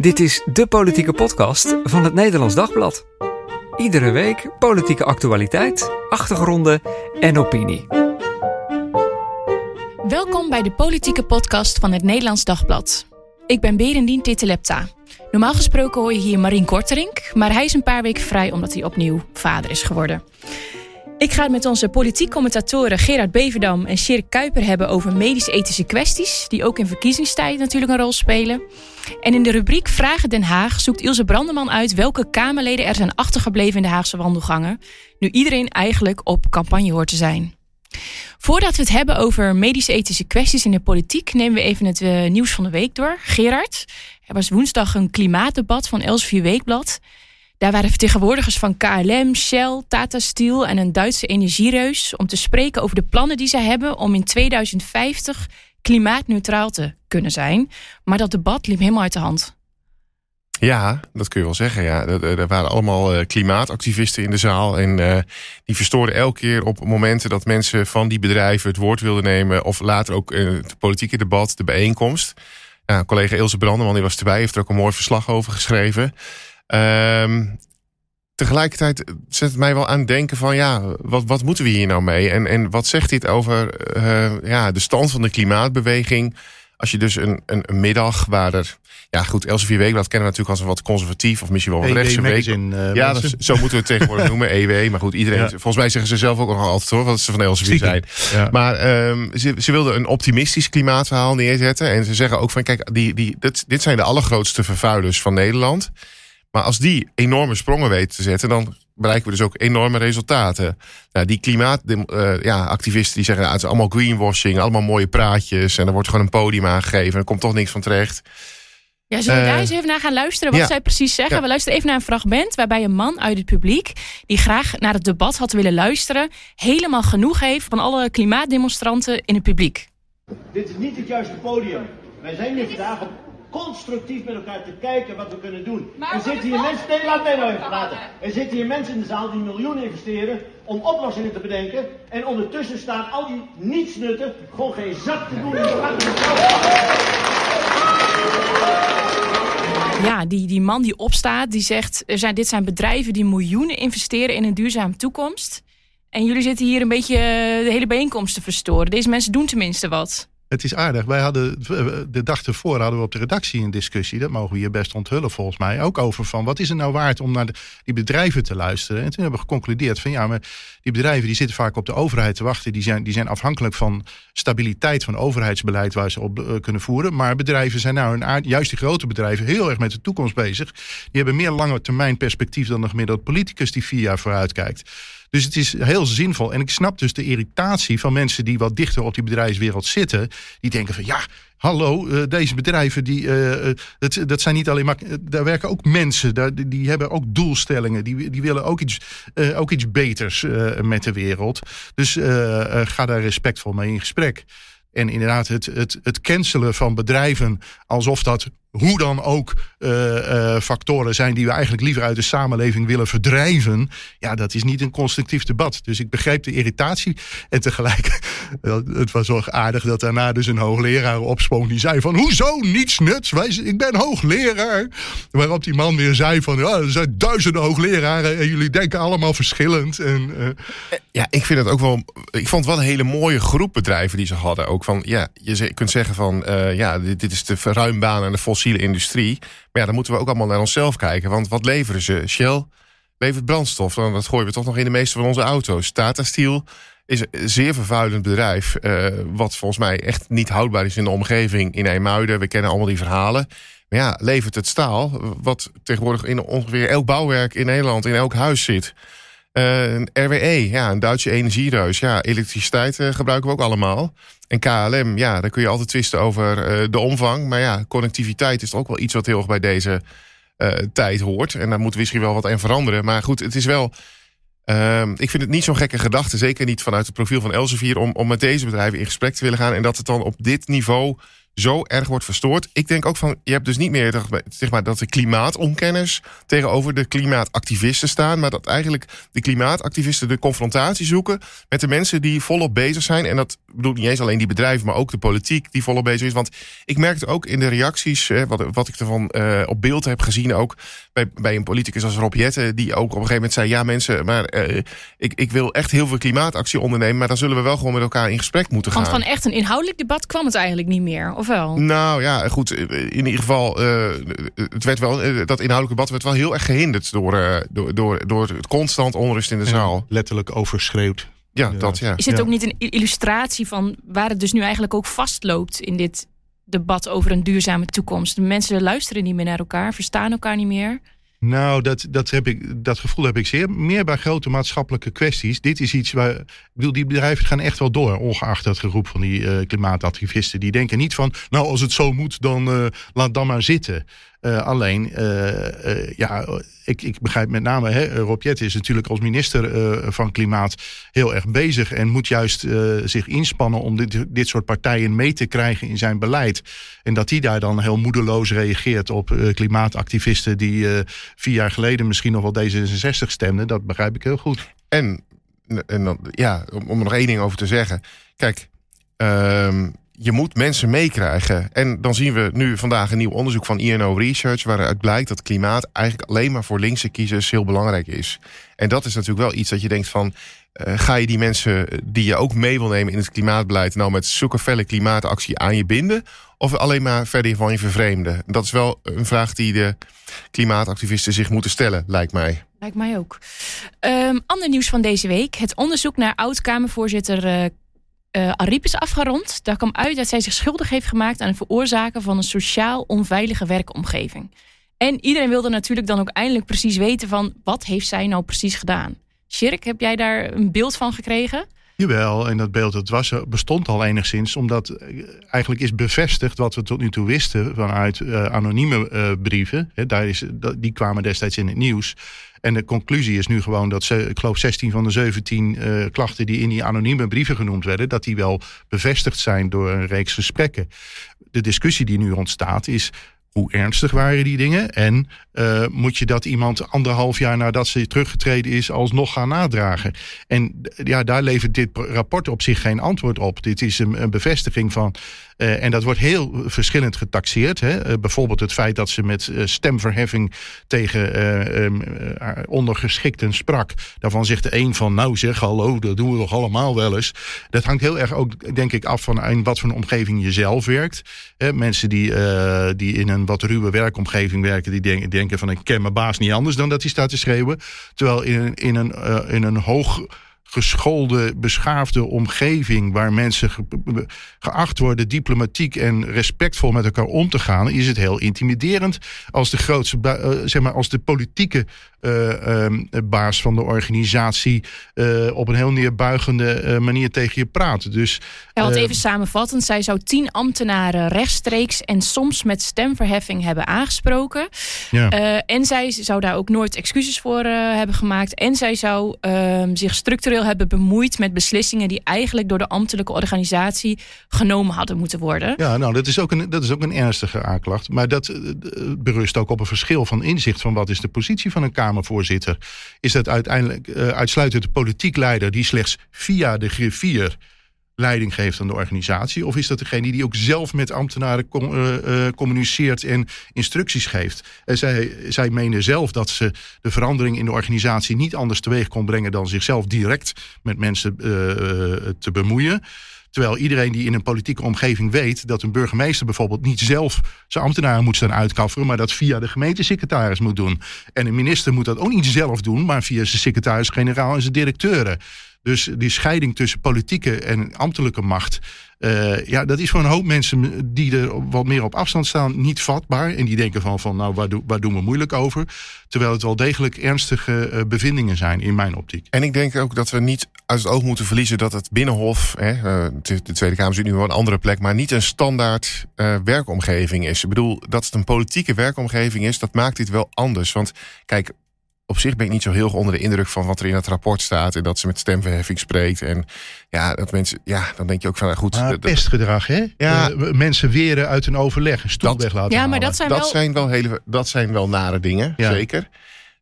Dit is de politieke podcast van het Nederlands Dagblad. Iedere week politieke actualiteit, achtergronden en opinie. Welkom bij de politieke podcast van het Nederlands Dagblad. Ik ben Berendien Titelepta. Normaal gesproken hoor je hier Marien Korterink, maar hij is een paar weken vrij omdat hij opnieuw vader is geworden. Ik ga het met onze politiek commentatoren Gerard Beverdam en Sjerk Kuiper hebben over medisch-ethische kwesties, die ook in verkiezingstijd natuurlijk een rol spelen. En in de rubriek Vragen Den Haag zoekt Ilse Brandeman uit welke Kamerleden er zijn achtergebleven in de Haagse wandelgangen, nu iedereen eigenlijk op campagne hoort te zijn. Voordat we het hebben over medisch-ethische kwesties in de politiek, nemen we even het uh, nieuws van de week door. Gerard, er was woensdag een klimaatdebat van Elsevier Weekblad. Daar waren vertegenwoordigers van KLM, Shell, Tata Steel en een Duitse energiereus om te spreken over de plannen die zij hebben om in 2050 klimaatneutraal te kunnen zijn. Maar dat debat liep helemaal uit de hand. Ja, dat kun je wel zeggen. Ja. Er, waren allemaal uh, klimaatactivisten in de zaal. En uh, die verstoorden elke keer op momenten dat mensen van die bedrijven het woord wilden nemen. Of later ook uh, het politieke debat, de bijeenkomst. Ja, collega Ilse Brandeman die was erbij, heeft er ook een mooi verslag over geschreven. Um, tegelijkertijd zet het mij wel aan het denken van ja, wat, wat moeten we hier nou mee? En, en wat zegt dit over uh, ja, de stand van de klimaatbeweging? Als je dus een, een, een middag waar er... Ja goed, Elsevier Weekblad kennen we natuurlijk als een wat conservatief... of misschien wel wat rechtse week. Uh, ja, dat, zo moeten we het tegenwoordig noemen, EW. Maar goed, iedereen... Ja. Volgens mij zeggen ze zelf ook nog altijd hoor... wat ze van Elsevier zijn. Ja. Maar um, ze, ze wilden een optimistisch klimaatverhaal neerzetten. En ze zeggen ook van kijk, die, die, dit, dit zijn de allergrootste vervuilers van Nederland... Maar als die enorme sprongen weten te zetten, dan bereiken we dus ook enorme resultaten. Nou, die klimaatactivisten uh, ja, activisten die zeggen, nou, het is allemaal greenwashing, allemaal mooie praatjes en er wordt gewoon een podium aangegeven en er komt toch niks van terecht. Ja, zullen we daar eens even naar gaan luisteren wat ja. zij precies zeggen? Ja. We luisteren even naar een fragment waarbij een man uit het publiek... die graag naar het debat had willen luisteren... helemaal genoeg heeft van alle klimaatdemonstranten in het publiek. Dit is niet het juiste podium. Wij zijn hier vandaag om constructief met elkaar te kijken wat we kunnen doen. Maar er zitten hier mensen, nee, laat mij nou even praten. Er zitten hier mensen in de zaal die miljoenen investeren om oplossingen te bedenken. En ondertussen staan al die nietsnutten gewoon geen zak te doen. Ja, die, die man die opstaat, die zegt: er zijn, dit zijn bedrijven die miljoenen investeren in een duurzame toekomst. En jullie zitten hier een beetje de hele bijeenkomst te verstoren. Deze mensen doen tenminste wat. Het is aardig. Wij hadden de dag ervoor hadden we op de redactie een discussie. Dat mogen we hier best onthullen volgens mij. Ook over van wat is het nou waard om naar de, die bedrijven te luisteren. En toen hebben we geconcludeerd van ja, maar die bedrijven die zitten vaak op de overheid te wachten. Die zijn, die zijn afhankelijk van stabiliteit van overheidsbeleid waar ze op uh, kunnen voeren. Maar bedrijven zijn nou een juist die grote bedrijven heel erg met de toekomst bezig. Die hebben meer lange termijn perspectief dan een gemiddeld politicus die vier jaar vooruit kijkt. Dus het is heel zinvol. En ik snap dus de irritatie van mensen die wat dichter op die bedrijfswereld zitten. Die denken van ja, hallo, uh, deze bedrijven, die, dat, dat zijn niet alleen maar. Daar werken ook mensen, daar, die hebben ook doelstellingen. Die, die willen ook iets, ook iets beters met de wereld. Dus ga daar respectvol mee in gesprek. En inderdaad, het, het, het cancelen van bedrijven alsof dat hoe dan ook uh, uh, factoren zijn die we eigenlijk liever uit de samenleving willen verdrijven. Ja, dat is niet een constructief debat. Dus ik begreep de irritatie. En tegelijk, het was wel aardig dat daarna dus een hoogleraar opsprong. Die zei van, hoezo niets nuts? Wij, ik ben hoogleraar. Waarop die man weer zei van, ja, er zijn duizenden hoogleraren. En jullie denken allemaal verschillend. En, uh... Ja, ik vind het ook wel... Ik vond wel een hele mooie groep bedrijven die ze hadden. Ook van, ja, je kunt zeggen van, ja, dit, is de verruimbaan en de fossiele industrie. Maar ja, dan moeten we ook allemaal naar onszelf kijken. Want wat leveren ze? Shell levert brandstof. Dan dat gooien we toch nog in de meeste van onze auto's. Tata Steel is een zeer vervuilend bedrijf. Uh, wat volgens mij echt niet houdbaar is in de omgeving in IJmuiden. We kennen allemaal die verhalen. Maar ja, levert het staal. Wat tegenwoordig in ongeveer elk bouwwerk in Nederland, in elk huis zit. Uh, RWE, ja, een Duitse energiereus. Ja, elektriciteit uh, gebruiken we ook allemaal. En KLM, ja, daar kun je altijd twisten over uh, de omvang. Maar ja, connectiviteit is ook wel iets wat heel erg bij deze tijd hoort. En daar moeten we misschien wel wat aan veranderen. Maar goed, het is wel... ik vind het niet zo'n gekke gedachte, zeker niet vanuit het profiel van Elsevier... om, om met deze bedrijven in gesprek te willen gaan... en dat het dan op dit niveau zo erg wordt verstoord. Ik denk ook van, je hebt dus niet meer zeg maar, dat de klimaatontkenners tegenover de klimaatactivisten staan, maar dat eigenlijk de klimaatactivisten de confrontatie zoeken met de mensen die volop bezig zijn. En dat bedoelt niet eens alleen die bedrijven, maar ook de politiek die volop bezig is. Want ik merkte ook in de reacties, wat, wat ik ervan uh, op beeld heb gezien, ook bij, bij een politicus als Rob Jette, die ook op een gegeven moment zei: Ja, mensen, maar uh, ik, ik wil echt heel veel klimaatactie ondernemen, maar dan zullen we wel gewoon met elkaar in gesprek moeten gaan. Want van echt een inhoudelijk debat kwam het eigenlijk niet meer, of wel? Nou ja, goed. In ieder geval, uh, het werd wel, dat inhoudelijk debat werd wel heel erg gehinderd door, door, door, door het constant onrust in de zaal. letterlijk overschreeuwd. Ja, dat ja. Is dit ja. ook niet een illustratie van waar het dus nu eigenlijk ook vastloopt in dit debat over een duurzame toekomst? De mensen luisteren niet meer naar elkaar, verstaan elkaar niet meer. Nou, dat, dat, heb ik, dat gevoel heb ik zeer. Meer bij grote maatschappelijke kwesties. Dit is iets waar. Ik bedoel, die bedrijven gaan echt wel door. Ongeacht het geroep van die uh, klimaatactivisten. Die denken niet van. Nou, als het zo moet, dan uh, laat dan maar zitten. Uh, alleen, ja, ik, ik begrijp met name. Hè, Rob Jette is natuurlijk als minister van Klimaat heel erg bezig. En moet juist zich inspannen om dit, dit soort partijen mee te krijgen in zijn beleid. En dat hij daar dan heel moedeloos reageert op klimaatactivisten die vier jaar geleden misschien nog wel D66 stemden. Dat begrijp ik heel goed. En, en dan, ja, om, er nog één ding over te zeggen. Kijk, uh, je moet mensen meekrijgen. En dan zien we nu vandaag een nieuw onderzoek van INO Research... waaruit blijkt dat klimaat eigenlijk alleen maar voor linkse kiezers heel belangrijk is. En dat is natuurlijk wel iets dat je denkt van... Uh, ga je die mensen die je ook mee wil nemen in het klimaatbeleid... nou met zulke felle klimaatactie aan je binden... of alleen maar verder van je vervreemden? Dat is wel een vraag die de klimaatactivisten zich moeten stellen, lijkt mij. Lijkt mij ook. Um, ander nieuws van deze week. Het onderzoek naar oud-Kamervoorzitter uh, uh, Ariep is afgerond. Daar kwam uit dat zij zich schuldig heeft gemaakt aan het veroorzaken van een sociaal onveilige werkomgeving. En iedereen wilde natuurlijk dan ook eindelijk precies weten van wat heeft zij nou precies gedaan. Shirk, heb jij daar een beeld van gekregen? Jawel, en dat beeld dat was, bestond al enigszins, omdat eigenlijk is bevestigd wat we tot nu toe wisten vanuit uh, anonieme brieven. Daar is, die kwamen destijds in het nieuws. En de conclusie is nu gewoon dat ze, ik geloof 16 van de 17 uh, klachten die in die anonieme brieven genoemd werden, dat die wel bevestigd zijn door een reeks gesprekken. De discussie die nu ontstaat is hoe ernstig waren die dingen? En uh, moet je dat iemand anderhalf jaar nadat ze teruggetreden is alsnog gaan nadragen? En ja, daar levert dit rapport op zich geen antwoord op. Dit is een, bevestiging van. Uh, en dat wordt heel verschillend getaxeerd. Hè? Uh, bijvoorbeeld het feit dat ze met stemverheffing tegen um, ondergeschikten sprak. Daarvan zegt de een van, nou zeg, hallo, dat doen we toch allemaal wel eens. Dat hangt heel erg ook, denk ik, af van in wat voor een omgeving je zelf werkt. mensen die, die in een wat ruwe werkomgeving werken, die denken, van ik ken mijn baas niet anders dan dat hij staat te schreeuwen. Terwijl in in een, in een hoog geschoolde, beschaafde omgeving waar mensen ge geacht worden diplomatiek en respectvol met elkaar om te gaan, is het heel intimiderend als de grootste, uh, zeg maar, als de politieke uh, um, baas van de organisatie uh, op een heel neerbuigende manier tegen je praat. Dus, ja, want even samenvattend, zij zou tien ambtenaren rechtstreeks en soms met stemverheffing hebben aangesproken. Ja. en zij zou daar ook nooit excuses voor hebben gemaakt. En zij zou ehm, zich structureel hebben bemoeid met beslissingen die eigenlijk door de ambtelijke organisatie genomen hadden moeten worden. Ja, nou, dat is ook een, dat is ook een ernstige aanklacht. Maar dat uh, berust ook op een verschil van inzicht van wat is de positie van een Kamervoorzitter. Is dat uiteindelijk uh, uitsluitend de politiek leider die slechts via de griffier leiding geeft aan de organisatie? Of is dat degene die ook zelf met ambtenaren uh, uh, communiceert en instructies geeft? En zij, zij menen zelf dat ze de verandering in de organisatie niet anders teweeg kon brengen dan zichzelf direct met mensen te bemoeien. Terwijl iedereen die in een politieke omgeving weet dat een burgemeester bijvoorbeeld niet zelf zijn ambtenaren moet staan uitkafferen, maar dat via de gemeentesecretaris moet doen. En een minister moet dat ook niet zelf doen, maar via zijn secretaris-generaal en zijn directeuren. Dus die scheiding tussen politieke en ambtelijke macht. Uh, ja, dat is voor een hoop mensen die er wat meer op afstand staan niet vatbaar. En die denken van, van nou, waar, do, waar doen we moeilijk over? Terwijl het wel degelijk ernstige uh, bevindingen zijn in mijn optiek. En ik denk ook dat we niet uit het oog moeten verliezen dat het Binnenhof, hè, uh, de Tweede Kamer zit nu wel een andere plek, maar niet een standaard werkomgeving is. Ik bedoel, dat het een politieke werkomgeving is, dat maakt dit wel anders. Want kijk, op zich ben ik niet zo heel onder de indruk van wat er in het rapport staat. En dat ze met stemverheffing spreekt. En ja, dat mensen, ja, dan denk je ook van, nou goed. Maar pestgedrag, hè? Ja. Uh, mensen weren uit een overleg, een stoel Dat- weg laten Ja, maar halen. dat zijn dat, wel... zijn wel hele, dat zijn wel nare dingen, Ja. zeker.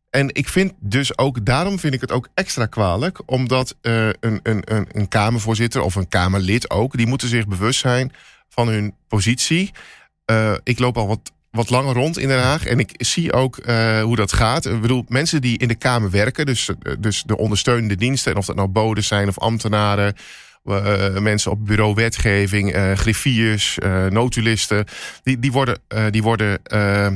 En ik vind dus ook, daarom vind ik het ook extra kwalijk, omdat eh, een, een, een, een Kamervoorzitter of een Kamerlid ook, die moeten zich bewust zijn van hun positie. Eh, ik loop al wat, wat langer rond in Den Haag en ik zie ook eh, hoe dat gaat. Ik bedoel, mensen die in de Kamer werken, dus, eh, dus de ondersteunende diensten, en of dat nou boden zijn of ambtenaren. Eh, mensen op bureau wetgeving, eh, griffiers, eh, notulisten. Die, die worden, die worden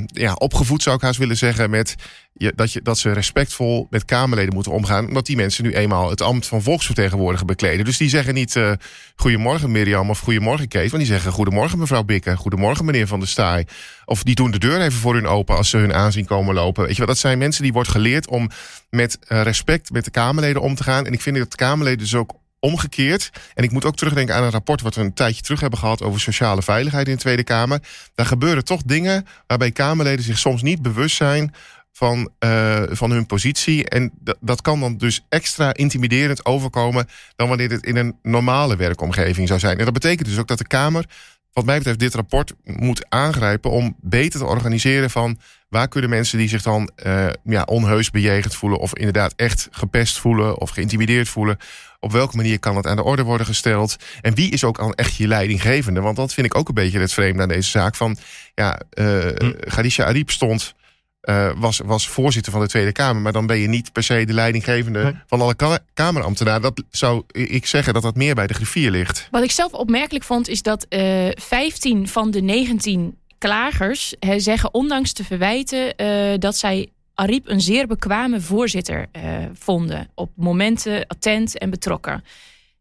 ja, opgevoed, zou ik haast willen zeggen, met je, dat, je, dat ze respectvol met Kamerleden moeten omgaan. Omdat die mensen nu eenmaal het ambt van volksvertegenwoordiger bekleden. Dus die zeggen niet eh goedemorgen Mirjam of goedemorgen Kees. Maar die zeggen goedemorgen mevrouw Bikke, goedemorgen meneer Van der Staaij. Of die doen de deur even voor hun open als ze hun aanzien komen lopen. Weet je dat zijn mensen die wordt geleerd om met respect met de Kamerleden om te gaan. En ik vind dat de Kamerleden dus ook omgekeerd. En ik moet ook terugdenken aan een rapport wat we een tijdje terug hebben gehad over sociale veiligheid in de Tweede Kamer. Daar gebeuren toch dingen waarbij Kamerleden zich soms niet bewust zijn van, eh, van hun positie. En dat- kan dan dus extra intimiderend overkomen dan wanneer dit in een normale werkomgeving zou zijn. En dat betekent dus ook dat de Kamer, wat mij betreft, dit rapport moet aangrijpen om beter te organiseren van waar kunnen mensen die zich dan eh, ja, onheus bejegend voelen of inderdaad echt gepest voelen of geïntimideerd voelen. Op welke manier kan het aan de orde worden gesteld? En wie is ook al echt je leidinggevende? Want dat vind ik ook een beetje het vreemde aan deze zaak. Van ja, eh Khadija Ariep stond eh, was, was voorzitter van de Tweede Kamer. Maar dan ben je niet per se de leidinggevende Nee. van alle ka- Kamerambtenaren. Dat zou ik zeggen dat dat meer bij de griffier ligt. Wat ik zelf opmerkelijk vond, is dat eh 15 van de 19 klagers hè, zeggen, ondanks de verwijten, eh, dat zij Ariep een zeer bekwame voorzitter eh, vonden. Op momenten attent en betrokken.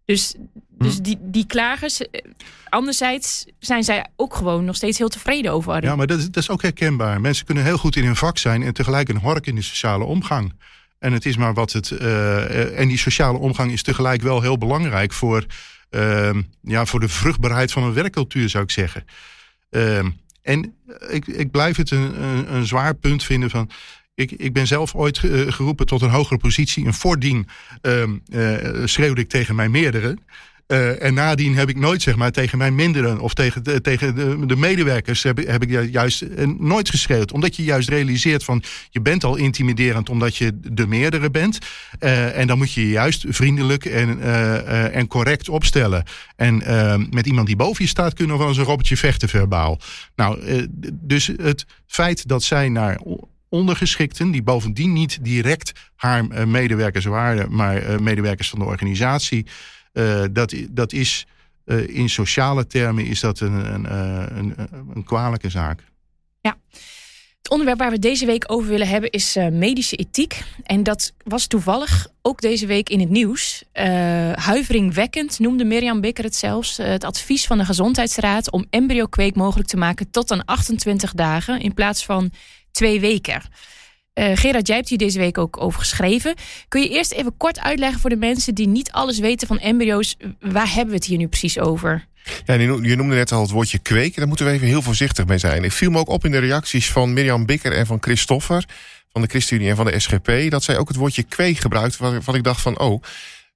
Dus, dus die, die klagers, eh, anderzijds zijn zij ook gewoon nog steeds heel tevreden over Ariep. Ja, maar dat is, dat is ook herkenbaar. Mensen kunnen heel goed in hun vak zijn en tegelijk een hork in de sociale omgang. En het is maar wat het. eh, en die sociale omgang is tegelijk wel heel belangrijk voor, ehm, ja, voor de vruchtbaarheid van een werkcultuur, zou ik zeggen. Ehm, en ik, ik blijf het een, een, een zwaar punt vinden van. Ik, ik ben zelf ooit eh, geroepen tot een hogere positie. En voordien ehm, eh, schreeuwde ik tegen mijn meerdere. Eh, en nadien heb ik nooit zeg maar, tegen mijn minderen of tegen de, tegen de, de medewerkers heb, ik- heb ik ju- juist nooit geschreeuwd. Omdat je juist realiseert van je bent al intimiderend omdat je de meerdere bent. En dan moet je je juist vriendelijk en, en correct opstellen. En met iemand die boven je staat kunnen we wel eens een robbertje vechten verbaal. Nou, dus het feit dat zij naar ondergeschikten, die bovendien niet direct haar eh, medewerkers waren, maar eh, medewerkers van de organisatie. Eh, dat, dat is in sociale termen is dat een, een, een, kwalijke zaak. Het onderwerp waar we deze week over willen hebben is medische ethiek. En dat was toevallig ook deze week in het nieuws. Huiveringwekkend noemde Mirjam Bikker het zelfs. het advies van de Gezondheidsraad om embryokweek mogelijk te maken tot aan 28 dagen in plaats van twee weken. Eh, Gerard, jij hebt hier deze week ook over geschreven. Kun je eerst even kort uitleggen voor de mensen die niet alles weten van embryo's? Waar hebben we het hier nu precies over? Ja, je noemde- net al het woordje kweken. Daar moeten we even heel voorzichtig mee zijn. Ik viel me ook op in de reacties van Mirjam Bikker en van Christoffer... van de ChristenUnie en van de SGP... dat zij ook het woordje kweek gebruikt. Waarvan ik dacht van, oh,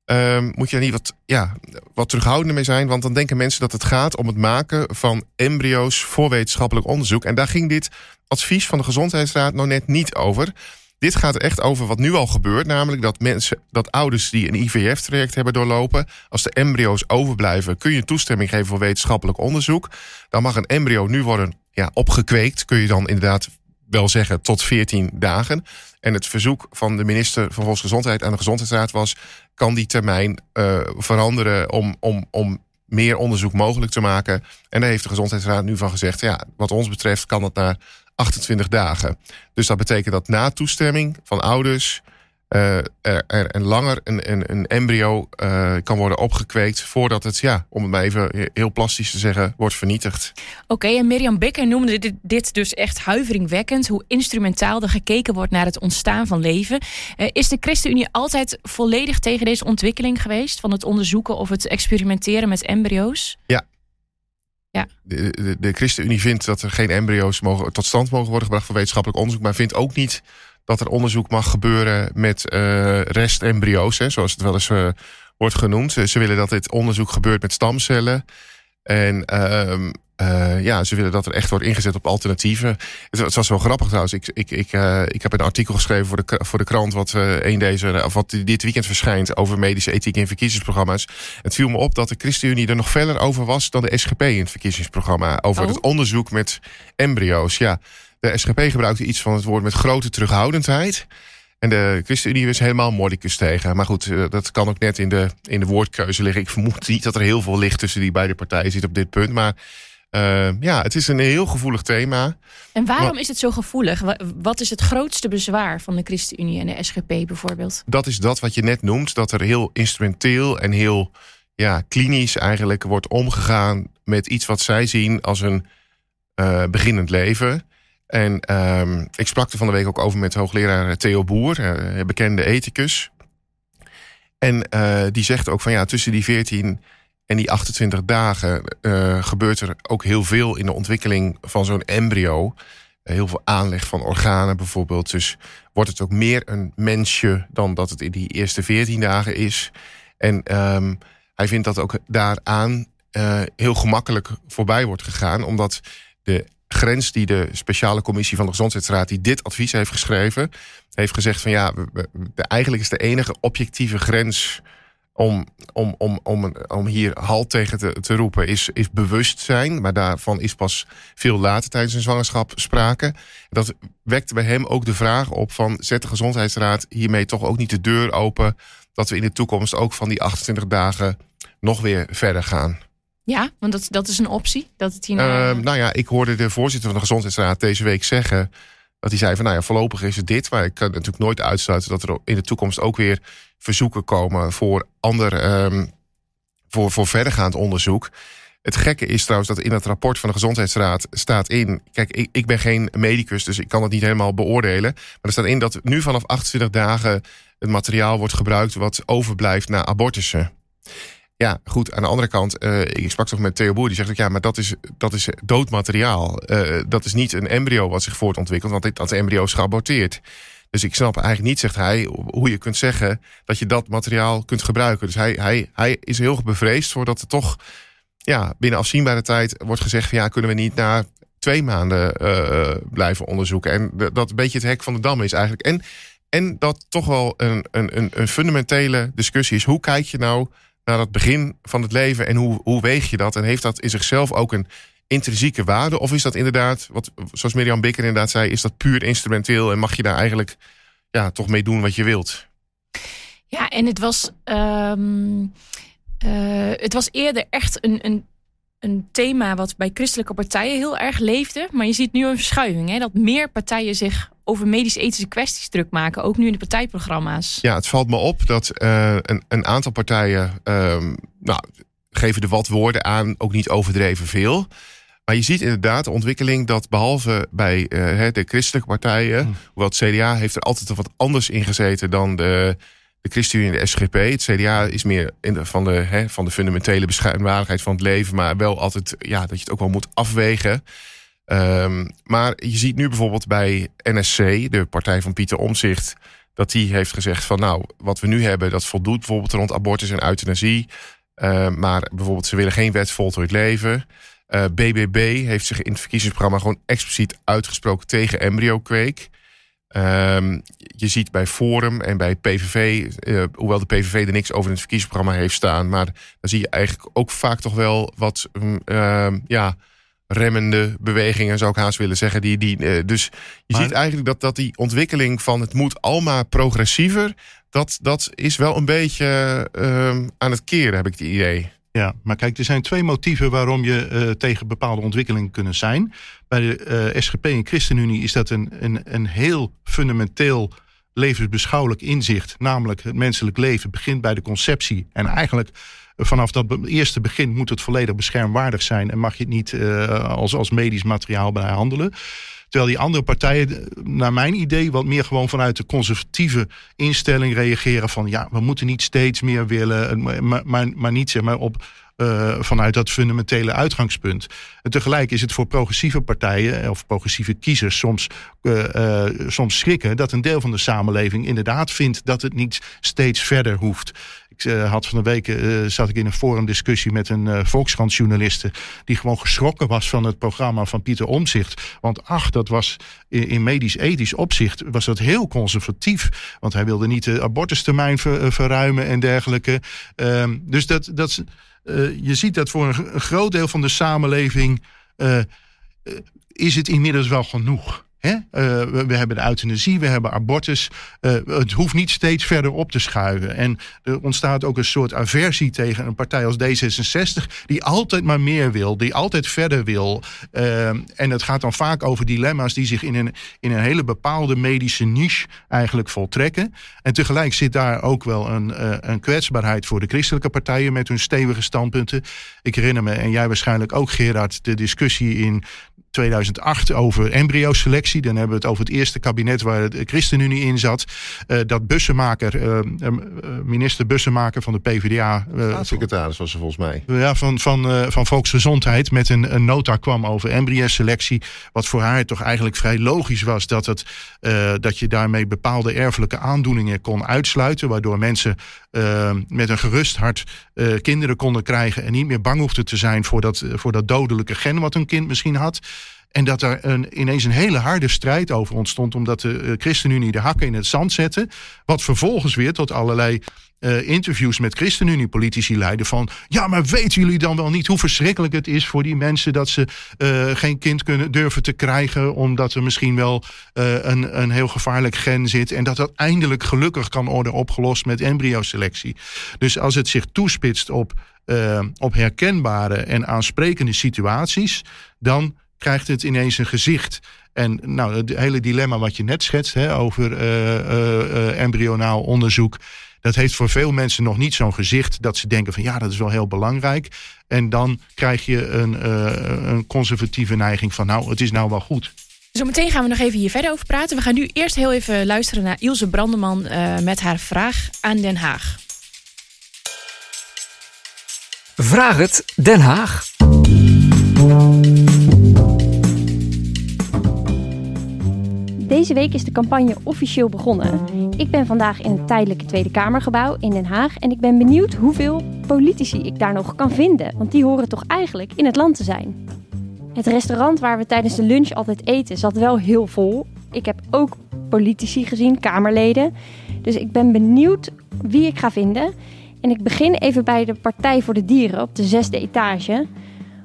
ehm, moet je daar niet wat, ja, wat terughoudender mee zijn? Want dan denken mensen dat het gaat om het maken van embryo's... voor wetenschappelijk onderzoek. En daar ging dit advies van de Gezondheidsraad nou net niet over... Dit gaat echt over wat nu al gebeurt, namelijk dat mensen, dat ouders die een IVF-traject hebben doorlopen, als de embryo's overblijven, kun je toestemming geven voor wetenschappelijk onderzoek. Dan mag een embryo nu worden ja, opgekweekt, kun je dan inderdaad wel zeggen, tot 14 dagen. En het verzoek van de minister van Volksgezondheid aan de Gezondheidsraad was, kan die termijn eh, veranderen om, om, om meer onderzoek mogelijk te maken. En daar heeft de Gezondheidsraad nu van gezegd, ja, wat ons betreft kan dat naar 28 dagen. Dus dat betekent dat na toestemming van ouders eh, er, er een langer een, een, een embryo eh, kan worden opgekweekt voordat het, ja, om het maar even heel plastisch te zeggen, wordt vernietigd. Oké, en Mirjam Bikker noemde dit, dit dus echt huiveringwekkend. Hoe instrumentaal er gekeken wordt naar het ontstaan van leven. Eh, is de ChristenUnie altijd volledig tegen deze ontwikkeling geweest? Van het onderzoeken of het experimenteren met embryo's? De, de, de ChristenUnie vindt dat er geen embryo's mogen, tot stand mogen worden gebracht voor wetenschappelijk onderzoek, maar vindt ook niet dat er onderzoek mag gebeuren met uh, restembryo's, hè, zoals het wel eens uh, wordt genoemd. Ze willen dat dit onderzoek gebeurt met stamcellen. En uh, uh, ja, ze willen dat er echt wordt ingezet op alternatieven. Het, was wel grappig trouwens. Ik, ik, ik, ik heb een artikel geschreven voor de, voor de krant... wat, een deze, of wat dit weekend verschijnt over medische ethiek in verkiezingsprogramma's. Het viel me op dat de ChristenUnie er nog verder over was... dan de SGP in het verkiezingsprogramma. Over oh. het onderzoek met embryo's. Ja, de SGP gebruikte iets van het woord met grote terughoudendheid... En de ChristenUnie is helemaal mordicus tegen. Maar goed, dat kan ook net in de, in de woordkeuze liggen. Ik vermoed niet dat er heel veel licht tussen die beide partijen zit op dit punt. Maar uh, ja, het is een heel gevoelig thema. En waarom is het zo gevoelig? Wat is het grootste bezwaar van de ChristenUnie en de SGP bijvoorbeeld? Dat is dat wat je net noemt, dat er heel instrumenteel en heel ja, klinisch eigenlijk wordt omgegaan met iets wat zij zien als een uh, beginnend leven. En uh, ik sprak er van de week ook over met hoogleraar Theo Boer, uh, bekende ethicus. En die zegt ook van ja, tussen die 14 en die 28 dagen uh, gebeurt er ook heel veel in de ontwikkeling van zo'n embryo. Heel veel aanleg van organen bijvoorbeeld. Dus wordt het ook meer een mensje dan dat het in die eerste 14 dagen is. En um, hij vindt dat ook daaraan heel gemakkelijk voorbij wordt gegaan. Omdat de grens die de speciale commissie van de Gezondheidsraad... die dit advies heeft geschreven, heeft gezegd van ja... eigenlijk is de enige objectieve grens om, om, om, om, om hier halt tegen te, te roepen is, is bewustzijn. Maar daarvan is pas veel later tijdens een zwangerschap sprake. Dat wekte bij hem ook de vraag op van... zet de Gezondheidsraad hiermee toch ook niet de deur open... dat we in de toekomst ook van die 28 dagen nog weer verder gaan. Ja, want dat, dat is een optie? Dat het hier uh, nou ja, ik hoorde de voorzitter van de Gezondheidsraad deze week zeggen... dat hij zei van nou ja, voorlopig is het dit. Maar ik kan natuurlijk nooit uitsluiten dat er in de toekomst ook weer verzoeken komen voor ander, um, voor, voor verdergaand onderzoek. Het gekke is trouwens dat in het rapport van de Gezondheidsraad staat in... Kijk, ik, ik ben geen medicus, dus ik kan het niet helemaal beoordelen. Maar er staat in dat nu vanaf 28 dagen het materiaal wordt gebruikt... wat overblijft na abortussen. Ja, goed. Aan de andere kant, uh, ik sprak toch met Theo Boer. Die zegt ook, ja, maar dat is, dat is dood materiaal. Uh, dat is niet een embryo wat zich voortontwikkelt. Want dat embryo is geaborteerd. Dus ik snap eigenlijk niet, zegt hij, hoe je kunt zeggen dat je dat materiaal kunt gebruiken. Dus hij, hij, hij is heel bevreesd voor dat er toch ja, binnen afzienbare tijd wordt gezegd: ja, kunnen we niet na twee maanden uh, blijven onderzoeken. En dat een beetje het hek van de dam is eigenlijk. En, en dat toch wel een, een, een fundamentele discussie is: hoe kijk je nou naar het begin van het leven en hoe, hoe weeg je dat? En heeft dat in zichzelf ook een intrinsieke waarde? Of is dat inderdaad, wat, zoals Mirjam Bikker inderdaad zei, is dat puur instrumenteel en mag je daar eigenlijk ja, toch mee doen wat je wilt? Ja, en het was, um, uh, het was eerder echt een, een, een thema wat bij christelijke partijen heel erg leefde. Maar je ziet nu een verschuiving, hè, dat meer partijen zich over medisch-ethische kwesties druk maken, ook nu in de partijprogramma's. Ja, het valt me op dat uh, een, een aantal partijen uh, nou, geven er wat woorden aan, ook niet overdreven veel. Maar je ziet inderdaad de ontwikkeling dat behalve bij uh, de christelijke partijen, hmm. hoewel het CDA heeft er altijd wat anders in gezeten dan de, de ChristenUnie en de SGP. Het CDA is meer in de, van, de, hè, van de fundamentele beschermwaardigheid van het leven, maar wel altijd ja, dat je het ook wel moet afwegen. Um, maar je ziet nu bijvoorbeeld bij NSC, de partij van Pieter Omzicht, dat die heeft gezegd van nou, wat we nu hebben, dat voldoet bijvoorbeeld rond abortus en euthanasie. Uh, maar bijvoorbeeld, ze willen geen wet voltooid leven. Uh, eh, BBB heeft zich in het verkiezingsprogramma gewoon expliciet uitgesproken tegen embryo-kweek. Um, je ziet bij Forum en bij PVV, eh, hoewel de PVV er niks over in het verkiezingsprogramma heeft staan, maar dan zie je eigenlijk ook vaak toch wel wat uh, ja, remmende bewegingen, zou ik haast willen zeggen. Die, die, uh, dus je ziet eigenlijk dat, dat die ontwikkeling van het moet allemaal progressiever, dat, dat is wel een beetje uh, aan het keren, heb ik het idee. Ja, maar kijk, er zijn twee motieven waarom je uh, tegen bepaalde ontwikkelingen kunnen zijn. Bij de uh, SGP en ChristenUnie is dat een, een, een heel fundamenteel levensbeschouwelijk inzicht. Namelijk het menselijk leven begint bij de conceptie. En eigenlijk vanaf dat eerste begin moet het volledig beschermwaardig zijn. En mag je het niet uh, als, als medisch materiaal bij handelen. Terwijl die andere partijen, naar mijn idee, wat meer gewoon vanuit de conservatieve instelling reageren van ja, we moeten niet steeds meer willen, maar, maar, maar niet zeg maar op uh, vanuit dat fundamentele uitgangspunt. En tegelijk is het voor progressieve partijen of progressieve kiezers soms, uh, soms schrikken dat een deel van de samenleving inderdaad vindt dat het niet steeds verder hoeft. Ik uh, had van de week uh, zat ik in een forumdiscussie met een uh, Volkskrant-journaliste. die gewoon geschrokken was van het programma van Pieter Omzicht. Want ach, dat was in, medisch-ethisch opzicht was dat heel conservatief. Want hij wilde niet de abortustermijn ver, verruimen en dergelijke. Ehm, dus dat, dat, je ziet dat voor een, een, groot deel van de samenleving. is het inmiddels wel genoeg. Uh, we, hebben de euthanasie, we hebben abortus. Uh, het hoeft niet steeds verder op te schuiven. En er ontstaat ook een soort aversie tegen een partij als D66, die altijd maar meer wil, die altijd verder wil. Uh, en het gaat dan vaak over dilemma's die zich in een, in een hele bepaalde medische niche eigenlijk voltrekken. En tegelijk zit daar ook wel een, een kwetsbaarheid voor de christelijke partijen met hun stevige standpunten. Ik herinner me, en jij waarschijnlijk ook, Gerard, de discussie in 2008 over embryoselectie. Dan hebben we het over het eerste kabinet waar de ChristenUnie in zat. Uh, dat Bussemaker, uh, minister Bussemaker van de PvdA. secretaris was ze volgens mij. Ja, van, van, van Volksgezondheid met een, een nota kwam over embryoselectie. Wat voor haar toch eigenlijk vrij logisch was dat, het, dat je daarmee bepaalde erfelijke aandoeningen kon uitsluiten. Waardoor mensen met een gerust hart kinderen konden krijgen. En niet meer bang hoefden te zijn voor dat, voor dat dodelijke gen wat een kind misschien had. En dat er een, ineens een hele harde strijd over ontstond, omdat de uh, ChristenUnie de hakken in het zand zette. Wat vervolgens weer tot allerlei uh, interviews met ChristenUnie-politici leidden van... ja, maar weten jullie dan wel niet hoe verschrikkelijk het is voor die mensen... dat ze uh, geen kind kunnen durven te krijgen... omdat er misschien wel een, een heel gevaarlijk gen zit... en dat dat eindelijk gelukkig kan worden opgelost met embryoselectie. Dus als het zich toespitst op, op herkenbare en aansprekende situaties... dan krijgt het ineens een gezicht. En nou, het hele dilemma wat je net schetst hè, over uh, uh, embryonaal onderzoek. Dat heeft voor veel mensen nog niet zo'n gezicht dat ze denken van ja, dat is wel heel belangrijk. En dan krijg je een, een conservatieve neiging van nou, het is nou wel goed. Zometeen gaan we nog even hier verder over praten. We gaan nu eerst heel even luisteren naar Ilse Brandeman uh, met haar vraag aan Den Haag. Vraag het Den Haag. Deze week is de campagne officieel begonnen. Ik ben vandaag in het tijdelijke Tweede Kamergebouw in Den Haag en ik ben benieuwd hoeveel politici ik daar nog kan vinden, want die horen toch eigenlijk in het land te zijn. Het restaurant waar we tijdens de lunch altijd eten zat wel heel vol. Ik heb ook politici gezien, Kamerleden. Dus ik ben benieuwd wie ik ga vinden. En ik begin even bij de Partij voor de Dieren op de zesde etage,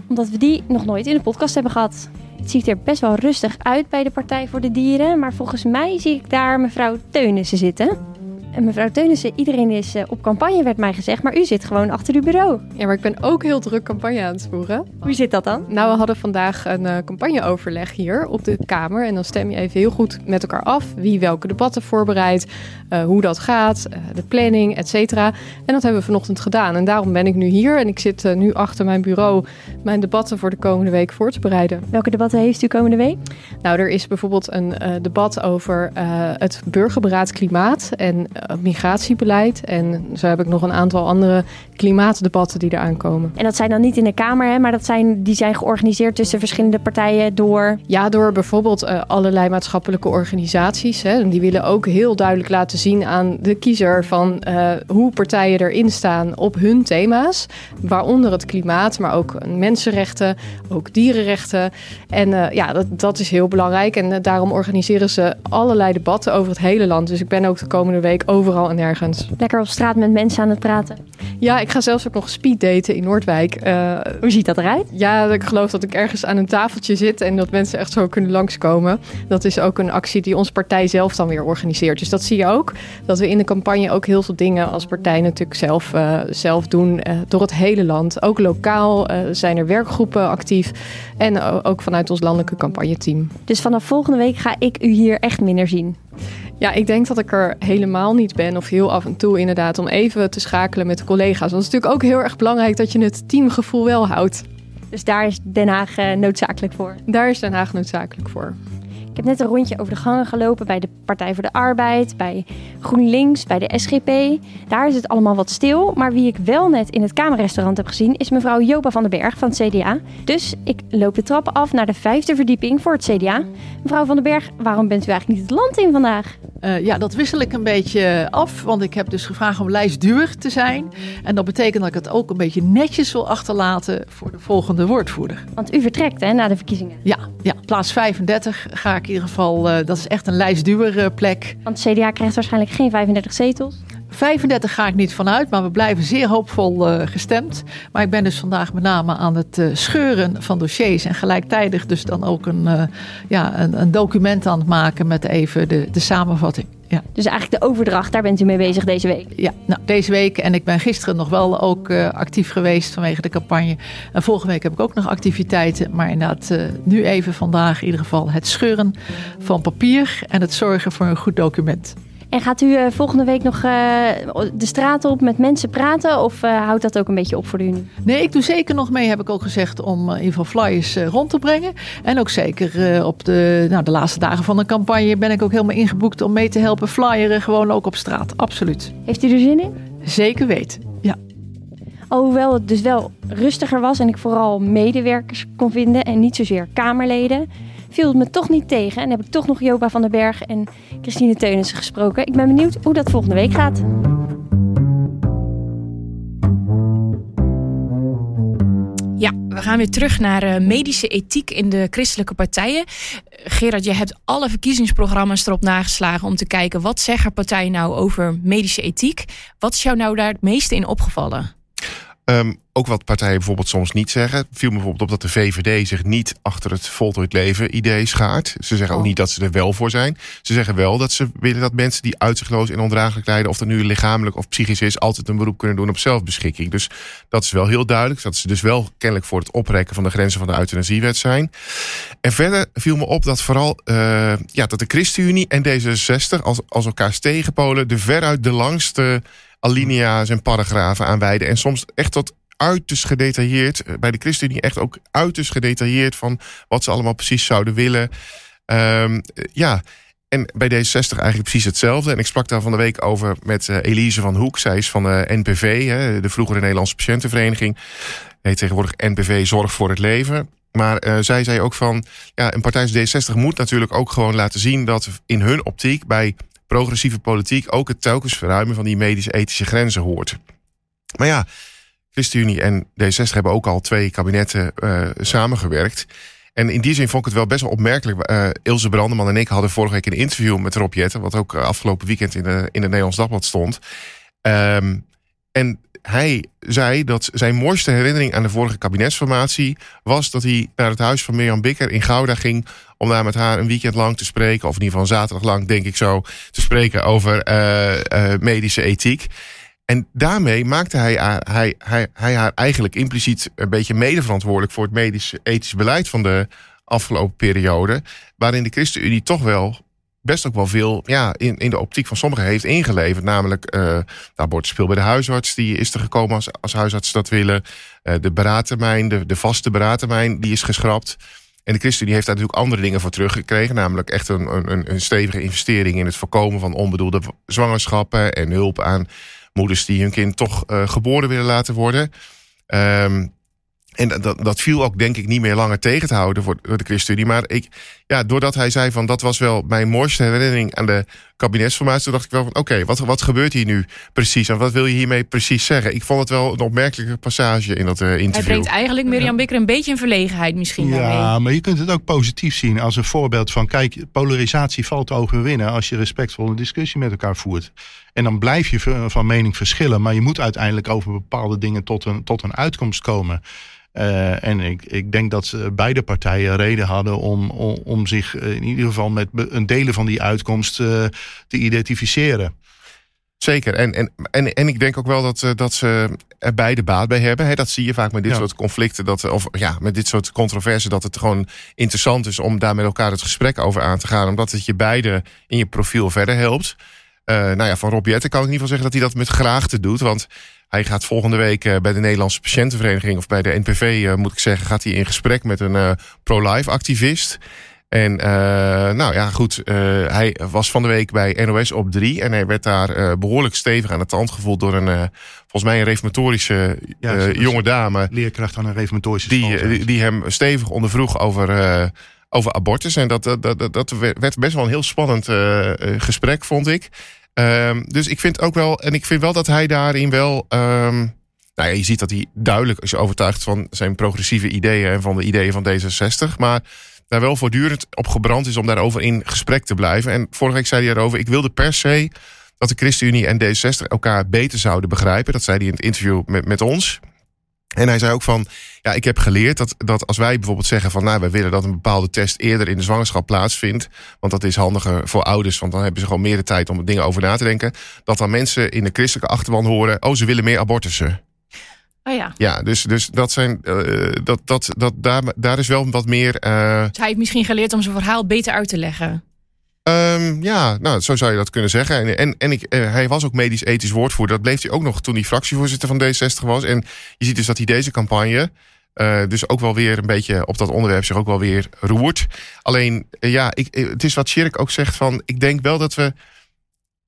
omdat we die nog nooit in de podcast hebben gehad. Het ziet er best wel rustig uit bij de Partij voor de Dieren. Maar volgens mij zie ik daar mevrouw Teunissen zitten. En mevrouw Teunissen, iedereen is eh, op campagne, werd mij gezegd. Maar u zit gewoon achter uw bureau. Ja, maar ik ben ook heel druk campagne aan het voeren. Hoe zit dat dan? Nou, we hadden vandaag een uh, campagneoverleg hier op de Kamer. En dan stem je even heel goed met elkaar af wie welke debatten voorbereidt. Uh, hoe dat gaat, de planning, et cetera. En dat hebben we vanochtend gedaan. En daarom ben ik nu hier. En ik zit nu achter mijn bureau mijn debatten voor de komende week voor te bereiden. Welke debatten heeft u komende week? Nou, er is bijvoorbeeld een debat over het burgerberaad klimaat. En migratiebeleid. En zo heb ik nog een aantal andere klimaatdebatten die eraan komen. En dat zijn dan niet in de Kamer, hè, maar dat zijn, die zijn georganiseerd tussen verschillende partijen door. Ja, door bijvoorbeeld uh, allerlei maatschappelijke organisaties. Hè. Die willen ook heel duidelijk laten zien aan de kiezer van uh, hoe partijen erin staan op hun thema's. Waaronder het klimaat, maar ook mensenrechten, ook dierenrechten. En uh, ja, dat, dat is heel belangrijk. En daarom organiseren ze allerlei debatten over het hele land. Dus ik ben ook de komende week overal en nergens. Lekker op straat met mensen aan het praten. Ja, ik ga zelfs ook nog speeddaten in Noordwijk. Uh, Hoe ziet dat eruit? Ja, ik geloof dat ik ergens aan een tafeltje zit en dat mensen echt zo kunnen langskomen. Dat is ook een actie die onze partij zelf dan weer organiseert. Dus dat zie je ook. Dat we in de campagne ook heel veel dingen als partij natuurlijk zelf, uh, zelf doen. Uh, door het hele land. Ook lokaal zijn er werkgroepen actief. En ook vanuit ons landelijke campagneteam. Dus vanaf volgende week ga ik u hier echt minder zien? Ja, ik denk dat ik er helemaal niet ben, of heel af en toe inderdaad, om even te schakelen met de collega's. Want het is natuurlijk ook heel erg belangrijk dat je het teamgevoel wel houdt. Dus daar is Den Haag uh, noodzakelijk voor? Daar is Den Haag noodzakelijk voor. Ik heb net een rondje over de gangen gelopen bij de Partij voor de Arbeid, bij GroenLinks, bij de SGP. Daar is het allemaal wat stil. Maar wie ik wel net in het Kamerrestaurant heb gezien, is mevrouw Joba van den Berg van het CDA. Dus ik loop de trappen af naar de vijfde verdieping voor het CDA. Mevrouw van den Berg, waarom bent u eigenlijk niet het land in vandaag? Uh, ja, dat wissel ik een beetje af, want ik heb dus gevraagd om lijstduur te zijn. En dat betekent dat ik het ook een beetje netjes wil achterlaten voor de volgende woordvoerder. Want u vertrekt hè, na de verkiezingen? Ja, ja plaats 35 ga ik in ieder geval, uh, dat is echt een lijstduur uh, plek. Want het CDA krijgt waarschijnlijk geen 35 zetels? 35 ga ik niet vanuit, maar we blijven zeer hoopvol uh, gestemd. Maar ik ben dus vandaag met name aan het uh, scheuren van dossiers. En gelijktijdig dus dan ook een, uh, ja, een, een, document aan het maken met even de, de samenvatting. Ja. Dus eigenlijk de overdracht, daar bent u mee bezig deze week? Ja, nou, deze week. En ik ben gisteren nog wel ook actief geweest vanwege de campagne. En volgende week heb ik ook nog activiteiten. Maar inderdaad, nu even vandaag in ieder geval het scheuren van papier. En het zorgen voor een goed document. En gaat u uh, volgende week nog uh, de straat op met mensen praten? Of uh, houdt dat ook een beetje op voor u nu? Nee, ik doe zeker nog mee, heb ik ook gezegd, om in ieder geval flyers rond te brengen. En ook zeker op de, nou, de laatste dagen van de campagne ben ik ook helemaal ingeboekt om mee te helpen flyeren. Gewoon ook op straat, absoluut. Heeft u er zin in? Zeker weten, ja. Alhoewel het dus wel rustiger was en ik vooral medewerkers kon vinden en niet zozeer Kamerleden viel het me toch niet tegen. En heb ik toch nog Joba van den Berg en Christine Teunissen gesproken. Ik ben benieuwd hoe dat volgende week gaat. Ja, we gaan weer terug naar uh, medische ethiek in de christelijke partijen. Gerard, je hebt alle verkiezingsprogramma's erop nageslagen om te kijken wat zeggen partijen nou over medische ethiek. Wat is jou nou daar het meeste in opgevallen? Um, ook wat partijen bijvoorbeeld soms niet zeggen. Viel me bijvoorbeeld op dat de VVD zich niet achter het voltooid leven idee schaart. Ze zeggen ook niet dat ze er wel voor zijn. Ze zeggen wel dat ze willen dat mensen die uitzichtloos en ondraaglijk lijden, of dat nu lichamelijk of psychisch is, altijd een beroep kunnen doen op zelfbeschikking. Dus dat is wel heel duidelijk. Dat ze dus wel kennelijk voor het oprekken van de grenzen van de euthanasiewet zijn. En verder viel me op dat vooral uh, ja, dat de ChristenUnie en D66 als, als elkaar tegenpolen de veruit de langste alinea's en paragrafen aanwijden. En soms echt tot uiterst gedetailleerd. Eh, bij de ChristenUnie echt ook uiterst gedetailleerd van wat ze allemaal precies zouden willen. Um, ja, en bij D60 eigenlijk precies hetzelfde. En ik sprak daar van de week over met uh, Elise van Hoek. Zij is van de NPV, de vroegere Nederlandse Patiëntenvereniging. Heet tegenwoordig NPV Zorg voor het Leven. Maar zij zei ook van, ja, een partij als D60 moet natuurlijk ook gewoon laten zien dat in hun optiek bij progressieve politiek ook het telkens verruimen van die medische ethische grenzen hoort. Maar ja, ChristenUnie en D66 hebben ook al twee kabinetten uh, samengewerkt. En in die zin vond ik het wel best wel opmerkelijk. Uh, Ilse Brandeman en ik hadden vorige week een interview met Rob Jetten... wat ook afgelopen weekend in, de, in het Nederlands Dagblad stond. Um, en hij zei dat zijn mooiste herinnering aan de vorige kabinetsformatie... was dat hij naar het huis van Mirjam Bikker in Gouda ging... om daar met haar een weekend lang te spreken... of in ieder geval zaterdag lang, denk ik zo... te spreken over medische ethiek... En daarmee maakte hij, hij, hij, hij haar eigenlijk impliciet een beetje medeverantwoordelijk voor het medisch-ethisch beleid van de afgelopen periode. Waarin de ChristenUnie toch wel best ook wel veel ja, in, in de optiek van sommigen heeft ingeleverd. Namelijk, uh, wordt speel bij de huisarts, die is er gekomen als, als huisarts dat willen. Uh, de beraadtermijn, de, de vaste beraadtermijn, die is geschrapt. En de ChristenUnie heeft daar natuurlijk andere dingen voor teruggekregen. Namelijk echt een, een, een stevige investering in het voorkomen van onbedoelde zwangerschappen en hulp aan moeders die hun kind toch uh, geboren willen laten worden. Um, en dat, dat viel ook denk ik niet meer langer tegen te houden voor de ChristenUnie. Maar ik, ja, doordat hij zei van dat was wel mijn mooiste herinnering aan de kabinetsformatie. Toen dacht ik wel van oké, okay, wat, wat gebeurt hier nu precies? En wat wil je hiermee precies zeggen? Ik vond het wel een opmerkelijke passage in dat uh, interview. Hij brengt eigenlijk Mirjam Bikker een beetje in verlegenheid misschien Ja, daarmee. maar je kunt het ook positief zien als een voorbeeld van kijk, polarisatie valt te overwinnen als je respectvolle discussie met elkaar voert. En dan blijf je van mening verschillen, maar je moet uiteindelijk over bepaalde dingen tot een, tot een uitkomst komen. Uh, en ik, ik denk dat beide partijen reden hadden om, om, om zich in ieder geval met een delen van die uitkomst uh, te identificeren. Zeker. En, en, en, en ik denk ook wel dat, dat ze er beide baat bij hebben. He, dat zie je vaak met dit ja. soort conflicten, dat, of ja, met dit soort controversen, dat het gewoon interessant is om daar met elkaar het gesprek over aan te gaan. Omdat het je beide in je profiel verder helpt. Uh, nou ja, van Rob Jetten kan ik in ieder geval zeggen dat hij dat met graagte doet. Want hij gaat volgende week uh, bij de Nederlandse Patiëntenvereniging... of bij de NPV, uh, moet ik zeggen, gaat hij in gesprek met een uh, pro-life activist. En nou ja, goed. Hij was van de week bij NOS op 3. En hij werd daar behoorlijk stevig aan de tand gevoeld door een, volgens mij een reformatorische ja, jonge dame. Leerkracht aan een reformatorische die, school. Die, die hem stevig ondervroeg over, over abortus. En dat, dat, dat, dat werd best wel een heel spannend gesprek, vond ik. Um, dus ik vind ook wel, en ik vind wel dat hij daarin wel. Um, nou ja, je ziet dat hij duidelijk is overtuigd van zijn progressieve ideeën en van de ideeën van D66. Maar daar wel voortdurend op gebrand is om daarover in gesprek te blijven. En vorige week zei hij erover: ik wilde per se dat de ChristenUnie en D66 elkaar beter zouden begrijpen. Dat zei hij in het interview met, met ons. En hij zei ook van, ja, ik heb geleerd dat, dat als wij bijvoorbeeld zeggen van, nou, wij willen dat een bepaalde test eerder in de zwangerschap plaatsvindt, want dat is handiger voor ouders, want dan hebben ze gewoon meer de tijd om dingen over na te denken, dat dan mensen in de christelijke achterban horen, oh, ze willen meer abortussen. Oh ja. Ja, dus, dus dat zijn, uh, dat, dat, dat, daar, daar is wel wat meer. Uh... Dus hij heeft misschien geleerd om zijn verhaal beter uit te leggen. Um, ja, nou, zo zou je dat kunnen zeggen. En, en, en ik, uh, hij was ook medisch-ethisch woordvoerder. Dat bleef hij ook nog toen hij fractievoorzitter van D60 was. En je ziet dus dat hij deze campagne. Uh, dus ook wel weer een beetje op dat onderwerp zich ook wel weer roert. Alleen, uh, ja, ik, het is wat Shirk ook zegt van. Ik denk wel dat we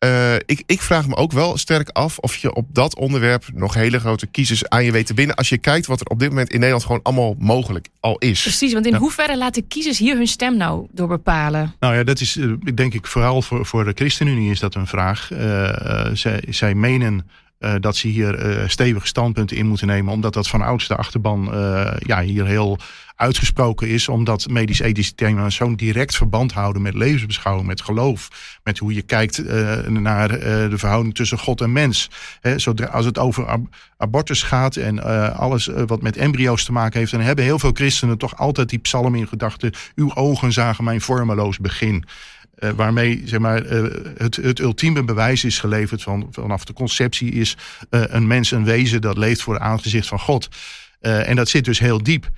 uh, ik, ik, vraag me ook wel sterk af of je op dat onderwerp nog hele grote kiezers aan je weet te binnen. Als je kijkt wat er op dit moment in Nederland gewoon allemaal mogelijk al is. Precies, want in ja. hoeverre laten kiezers hier hun stem nou door bepalen? Nou ja, dat is uh, denk ik vooral voor, voor de ChristenUnie is dat een vraag. Uh, zij, zij menen uh, dat ze hier uh, stevige standpunten in moeten nemen. Omdat dat van oudste achterban uh, ja, hier heel uitgesproken is. Omdat medisch-ethische thema's zo'n direct verband houden met levensbeschouwing, met geloof. Met hoe je kijkt naar de verhouding tussen God en mens. Zodra, als het over ab abortus gaat en alles wat met embryo's te maken heeft. Dan hebben heel veel christenen toch altijd die psalm in gedachten. Uw ogen zagen mijn vormeloos begin. Uh, waarmee zeg maar, uh, het, het ultieme bewijs is geleverd van, vanaf de conceptie is uh, een mens een wezen dat leeft voor het aangezicht van God. en dat zit dus heel diep.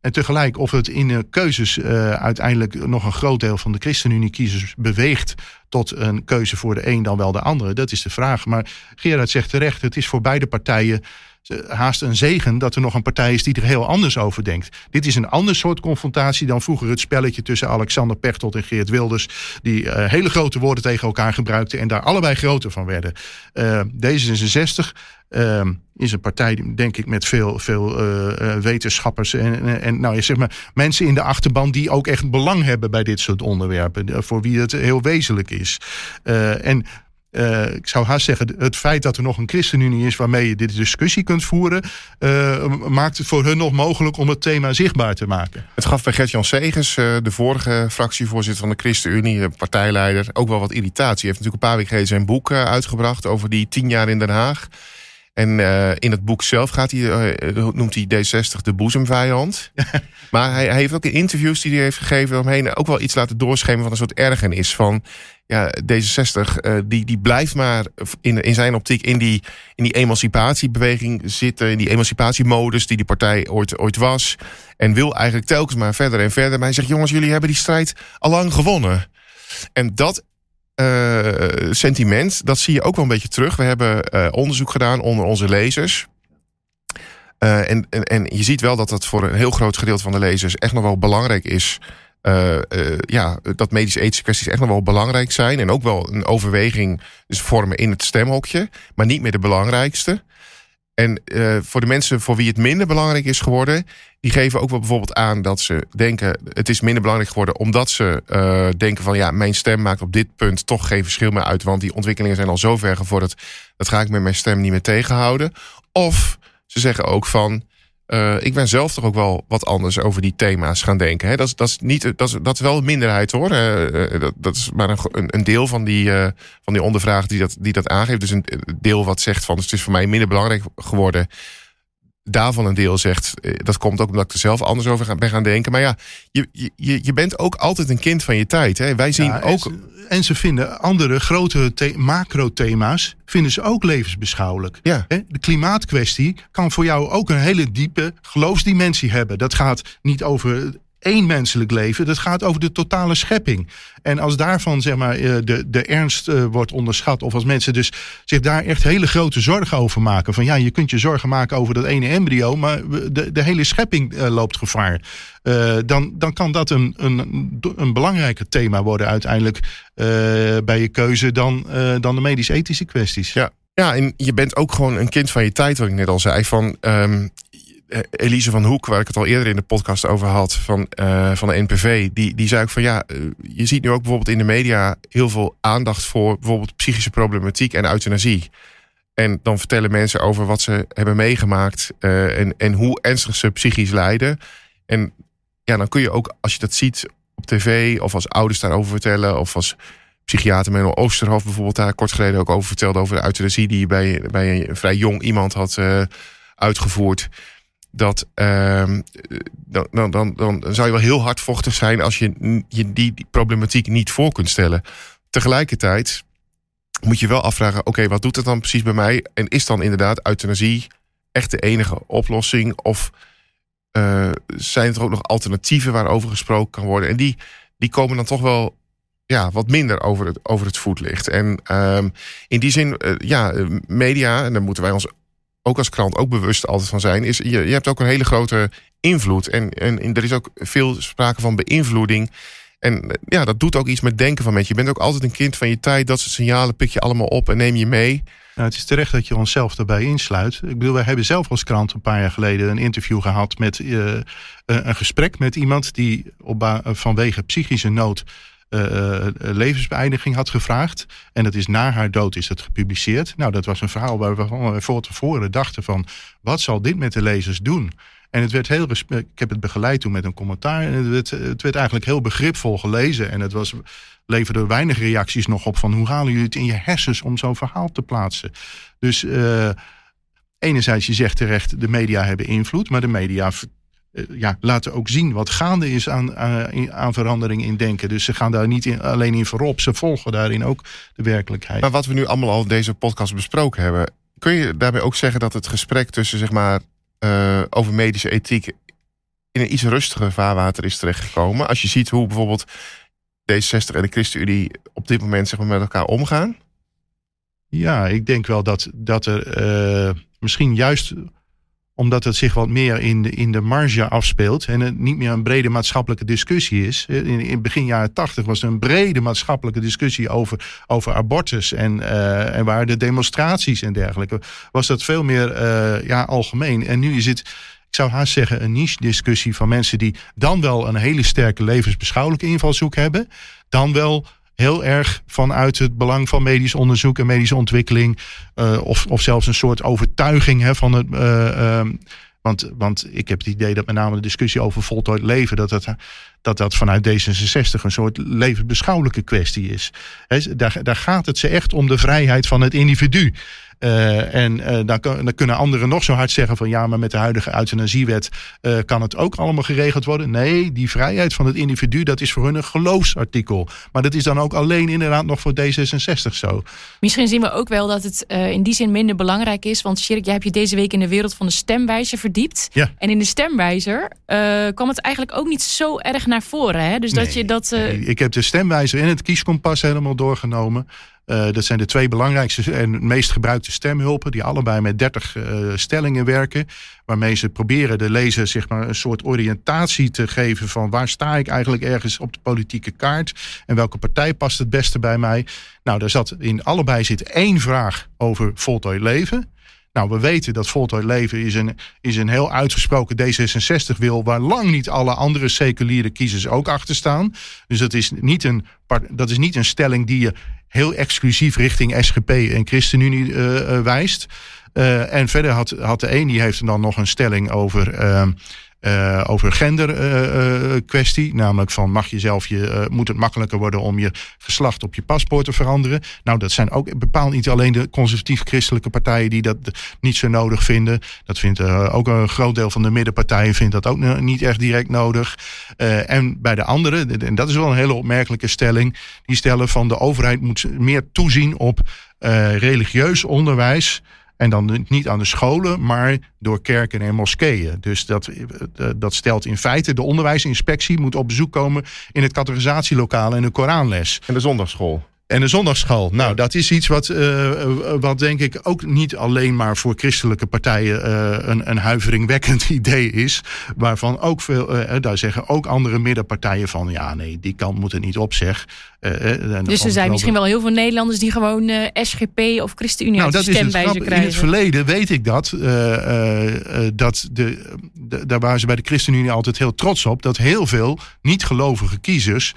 En tegelijk of het in keuzes uiteindelijk nog een groot deel van de ChristenUnie-kiezers beweegt tot een keuze voor de een dan wel de andere, dat is de vraag. Maar Gerard zegt terecht, het is voor beide partijen haast een zegen dat er nog een partij is die er heel anders over denkt. Dit is een ander soort confrontatie dan vroeger het spelletje tussen Alexander Pechtold en Geert Wilders, die uh, hele grote woorden tegen elkaar gebruikten en daar allebei groter van werden. Uh, D66 uh, is een partij, denk ik, met veel, veel uh, wetenschappers en, en, en nou, zeg maar, mensen in de achterban die ook echt belang hebben bij dit soort onderwerpen, voor wie het heel wezenlijk is. en uh, ik zou haast zeggen, het feit dat er nog een ChristenUnie is waarmee je dit discussie kunt voeren, uh, maakt het voor hun nog mogelijk om het thema zichtbaar te maken. Het gaf bij Gert-Jan Segers, uh, de vorige fractievoorzitter van de ChristenUnie, partijleider, ook wel wat irritatie. Hij heeft natuurlijk een paar weken geleden zijn boek uitgebracht over die tien jaar in Den Haag. En uh, in het boek zelf gaat hij, uh, noemt hij D60 de boezemvijand. maar hij, hij, heeft ook in interviews die hij heeft gegeven omheen ook wel iets laten doorschemeren van een soort ergernis. Van ja, D66, uh, die, die blijft maar in, in zijn optiek in die, in die emancipatiebeweging zitten. In die emancipatiemodus die die partij ooit, ooit was. En wil eigenlijk telkens maar verder en verder. Maar hij zegt, jongens, jullie hebben die strijd al lang gewonnen. En dat uh, sentiment, dat zie je ook wel een beetje terug. We hebben uh, onderzoek gedaan onder onze lezers. En, en, en je ziet wel dat dat voor een heel groot gedeelte van de lezers echt nog wel belangrijk is. Ja, dat medische-ethische kwesties echt nog wel belangrijk zijn. En ook wel een overweging dus vormen in het stemhokje. Maar niet meer de belangrijkste. En uh, voor de mensen voor wie het minder belangrijk is geworden, die geven ook wel bijvoorbeeld aan dat ze denken: het is minder belangrijk geworden omdat ze denken van ja, mijn stem maakt op dit punt toch geen verschil meer uit, want die ontwikkelingen zijn al zo ver gevorderd, dat ga ik met mijn stem niet meer tegenhouden. Of ze zeggen ook van. Uh, ik ben zelf toch ook wel wat anders over die thema's gaan denken. Hè? Dat, is, dat, is niet, dat, is, dat is wel een minderheid hoor. Uh, dat, dat is maar een, een deel van die, van die ondervraag die dat, die dat aangeeft. Dus een deel wat zegt van het is voor mij minder belangrijk geworden. Daarvan een deel zegt, dat komt ook omdat ik er zelf anders over ben gaan denken. Maar ja, je, je, je bent ook altijd een kind van je tijd. Hè? Wij zien ja, ook. Ze, en ze vinden andere grote macro-thema's vinden ze ook levensbeschouwelijk. Ja. De klimaatkwestie kan voor jou ook een hele diepe geloofsdimensie hebben. Dat gaat niet over één menselijk leven. Dat gaat over de totale schepping. En als daarvan zeg maar, eh, de, de ernst uh, wordt onderschat, of als mensen dus zich daar echt hele grote zorgen over maken. Van ja, je kunt je zorgen maken over dat ene embryo, maar de, de hele schepping uh, loopt gevaar. dan, dan kan dat een, een, een belangrijker thema worden uiteindelijk bij je keuze dan, dan de medisch-ethische kwesties. Ja. Ja, en je bent ook gewoon een kind van je tijd, wat ik net al zei. Van, um, Elise van Hoek, waar ik het al eerder in de podcast over had, van, uh, van de NPV, die, die zei ook van ja, uh, je ziet nu ook bijvoorbeeld in de media heel veel aandacht voor bijvoorbeeld psychische problematiek en euthanasie. En dan vertellen mensen over wat ze hebben meegemaakt en, en hoe ernstig ze psychisch lijden. En ja, dan kun je ook, als je dat ziet op tv of als ouders daarover vertellen, of als psychiater Menno Oosterhof bijvoorbeeld daar kort geleden ook over vertelde over de euthanasie die je bij, bij een vrij jong iemand had uitgevoerd dat uh, dan, dan, dan, dan zou je wel heel hardvochtig zijn als je, die, problematiek niet voor kunt stellen. Tegelijkertijd moet je wel afvragen: oké, wat doet het dan precies bij mij? En is dan inderdaad euthanasie echt de enige oplossing? Of uh, zijn er ook nog alternatieven waarover gesproken kan worden? En die, die komen dan toch wel ja, wat minder over het, over het voetlicht. En um, in die zin, uh, ja, media, en daar moeten wij ons ook als krant ook bewust altijd van zijn, is je, je hebt ook een hele grote invloed. En, en, en er is ook veel sprake van beïnvloeding. En ja, dat doet ook iets met denken van mensen. Je bent ook altijd een kind van je tijd. Dat soort signalen pik je allemaal op en neem je mee. Nou, het is terecht dat je onszelf daarbij insluit. Ik bedoel, wij hebben zelf als krant een paar jaar geleden een interview gehad met uh, een gesprek met iemand die op, vanwege psychische nood uh, levensbeëindiging had gevraagd. En dat is na haar dood is dat gepubliceerd. Nou, dat was een verhaal waarvan we voor tevoren dachten van... wat zal dit met de lezers doen? En het werd heel ik heb het begeleid toen met een commentaar. En het werd, het werd eigenlijk heel begripvol gelezen. En het was, leverde weinig reacties nog op van hoe halen jullie het in je hersens om zo'n verhaal te plaatsen. Dus enerzijds, je zegt terecht, de media hebben invloed, maar de media eh, ja, laten ook zien wat gaande is aan, aan, aan, verandering in denken. Dus ze gaan daar niet in, alleen in voorop, ze volgen daarin ook de werkelijkheid. Maar wat we nu allemaal al deze podcast besproken hebben, kun je daarbij ook zeggen dat het gesprek tussen zeg maar uh, over medische ethiek in een iets rustiger vaarwater is terechtgekomen? Als je ziet hoe bijvoorbeeld D66 en de ChristenUnie op dit moment zeg maar, met elkaar omgaan? Ja, ik denk wel dat, dat er uh, misschien juist omdat het zich wat meer in de, in de marge afspeelt. En het niet meer een brede maatschappelijke discussie is. In, in begin jaren tachtig was er een brede maatschappelijke discussie over, over abortus. En, uh, en waar de demonstraties en dergelijke. Was dat veel meer uh, ja, algemeen. En nu is het ik zou haast zeggen, een niche-discussie van mensen die dan wel een hele sterke levensbeschouwelijke invalshoek hebben, dan wel heel erg vanuit het belang van medisch onderzoek en medische ontwikkeling. Uh, of, of zelfs een soort overtuiging hè, van het. Uh, um, want, want ik heb het idee dat met name de discussie over voltooid leven, dat dat, dat, dat vanuit D66 een soort levensbeschouwelijke kwestie is. He, daar, daar gaat het ze echt om de vrijheid van het individu. Uh, en uh, dan, dan, kunnen anderen nog zo hard zeggen van ja, maar met de huidige euthanasiewet uh, kan het ook allemaal geregeld worden. Nee, die vrijheid van het individu, dat is voor hun een geloofsartikel. Maar dat is dan ook alleen inderdaad nog voor D66 zo. Misschien zien we ook wel dat het in die zin minder belangrijk is. Want Sjerk, jij hebt je deze week in de wereld van de stemwijzer verdiept. Ja. En in de stemwijzer kwam het eigenlijk ook niet zo erg naar voren. Hè? Dus nee, dat je dat. Nee, ik heb de stemwijzer en het kieskompas helemaal doorgenomen. Uh, dat zijn de twee belangrijkste en meest gebruikte stemhulpen, die allebei met 30 uh, stellingen werken. Waarmee ze proberen de lezer zeg maar, een soort oriëntatie te geven van waar sta ik eigenlijk ergens op de politieke kaart en welke partij past het beste bij mij. Nou, daar zat in allebei zit één vraag over voltooid leven. Nou, we weten dat voltooid leven is een, is een heel uitgesproken D66 wil... waar lang niet alle andere seculiere kiezers ook achter staan. Dus dat is niet een, dat is niet een stelling die je heel exclusief richting SGP en ChristenUnie uh, wijst. Uh, en verder had, had de een, die heeft dan nog een stelling over... Ehm, uh, over gender uh, kwestie. Namelijk van mag je zelf je, moet het makkelijker worden om je geslacht op je paspoort te veranderen. Nou, dat zijn ook bepaald niet alleen de conservatief-christelijke partijen die dat niet zo nodig vinden. Dat vindt ook een groot deel van de middenpartijen vindt dat ook niet echt direct nodig. en bij de anderen, en dat is wel een hele opmerkelijke stelling, die stellen van de overheid moet meer toezien op religieus onderwijs En dan niet aan de scholen, maar door kerken en moskeeën. Dus dat, dat stelt in feite de onderwijsinspectie moet op bezoek komen in het categorisatielokaal en de Koranles. En de zondagschool. En de zondagsschool. Nou, dat is iets wat, uh, wat denk ik ook niet alleen maar voor christelijke partijen uh, een, een huiveringwekkend idee is. Waarvan ook veel, uh, daar zeggen ook andere middenpartijen van, ja nee, die kant moet er niet op zeg. dus er zijn misschien wel heel veel Nederlanders die gewoon SGP of ChristenUnie nou, dat stemwijzer krijgen. In het verleden weet ik dat. dat de, de, daar waren ze bij de ChristenUnie altijd heel trots op. Dat heel veel niet-gelovige kiezers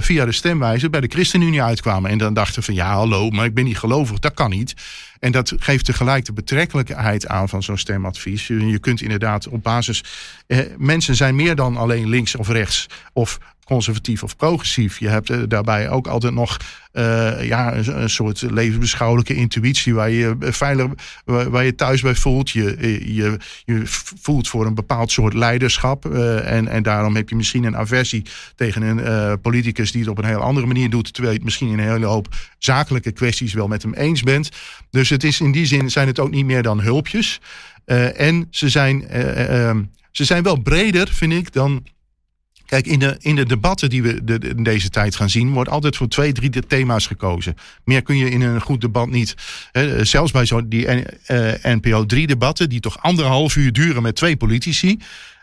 via de stemwijzer bij de ChristenUnie uitkwamen. En dan dachten van ja, hallo, maar ik ben niet gelovig, dat kan niet. En dat geeft tegelijk de betrekkelijkheid aan van zo'n stemadvies. Je kunt inderdaad op basis. Eh, mensen zijn meer dan alleen links of rechts. Of conservatief of progressief. Je hebt uh, daarbij ook altijd nog uh, ja, een, soort levensbeschouwelijke intuïtie waar je veilig, waar, je thuis bij voelt. Je, je, je voelt voor een bepaald soort leiderschap. En, en daarom heb je misschien een aversie tegen een politicus die het op een heel andere manier doet. Terwijl je het misschien in een hele hoop zakelijke kwesties wel met hem eens bent. Dus het is in die zin zijn het ook niet meer dan hulpjes. en ze zijn, ehm, ze zijn wel breder, vind ik, dan Kijk, in de, in de debatten die we de, in deze tijd gaan zien, wordt altijd voor twee, drie thema's gekozen. Meer kun je in een goed debat niet. Hè, zelfs bij zo die NPO 3 debatten, die toch anderhalf uur duren met twee politici.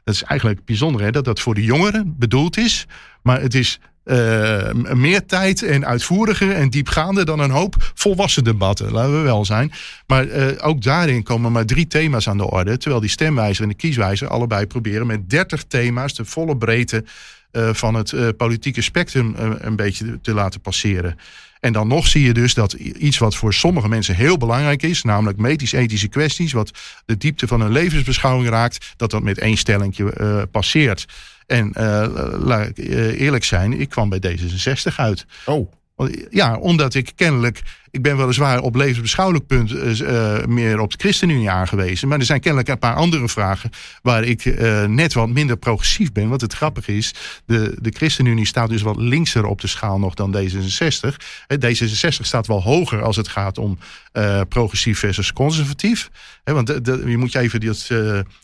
Dat is eigenlijk bijzonder hè, dat dat voor de jongeren bedoeld is. Maar het is uh, meer tijd en uitvoeriger en diepgaander dan een hoop volwassen debatten, laten we wel zijn. Maar uh, ook daarin komen maar drie thema's aan de orde. Terwijl die stemwijzer en de kieswijzer allebei proberen met dertig thema's de volle breedte uh, van het politieke spectrum een beetje te laten passeren. En dan nog zie je dus dat iets wat voor sommige mensen heel belangrijk is, namelijk medisch-ethische kwesties, wat de diepte van hun levensbeschouwing raakt, dat dat met één stellingje passeert. En uh, laat ik eh, eerlijk zijn, ik kwam bij D66 uit. Oh. Ja, omdat ik kennelijk ik ben weliswaar op levensbeschouwelijk punt uh, meer op de ChristenUnie aangewezen. Maar er zijn kennelijk een paar andere vragen waar ik uh, net wat minder progressief ben. Wat het grappige is, de, de ChristenUnie staat dus wat linkser op de schaal nog dan D66. D66 staat wel hoger als het gaat om progressief versus conservatief. Want je moet je even dat,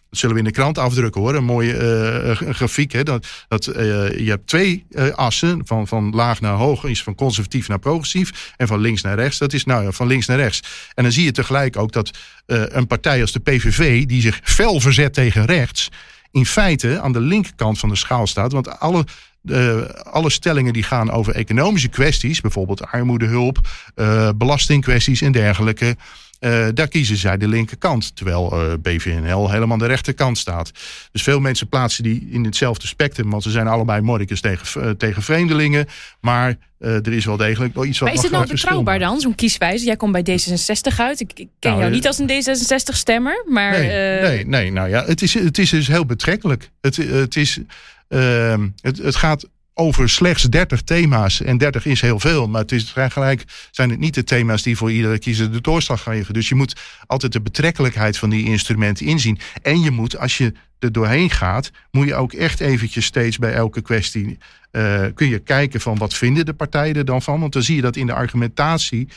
zullen we in de krant afdrukken hoor. Een mooie grafiek. Hè? Dat, dat, je hebt twee assen, van, van laag naar hoog, is van conservatief naar progressief en van links naar rechts dat is nou van links naar rechts. En dan zie je tegelijk ook dat uh, een partij als de PVV, die zich fel verzet tegen rechts, in feite aan de linkerkant van de schaal staat. Want alle uh, alle stellingen die gaan over economische kwesties, bijvoorbeeld armoedehulp, uh, belastingkwesties en dergelijke, uh, daar kiezen zij de linkerkant. Terwijl uh, BVNL helemaal aan de rechterkant staat. Dus veel mensen plaatsen die in hetzelfde spectrum. Want ze zijn allebei mordicus tegen, uh, tegen vreemdelingen. Maar er is wel degelijk wel iets wat. Maar is het nou betrouwbaar dan, zo'n kieswijze? Jij komt bij D66 uit. Ik, ik ken nou, jou niet als een D66-stemmer. Maar, nee, nee, nee, nou ja, het is, het is dus heel betrekkelijk. Het, het, is, ehm, het, het gaat over slechts 30 thema's. En 30 is heel veel, maar het is gelijk zijn het niet de thema's die voor iedere kiezer de doorslag geven. Dus je moet altijd de betrekkelijkheid van die instrumenten inzien. En je moet, als je er doorheen gaat, moet je ook echt eventjes steeds bij elke kwestie uh, kun je kijken van wat vinden de partijen er dan van. Want dan zie je dat in de argumentatie.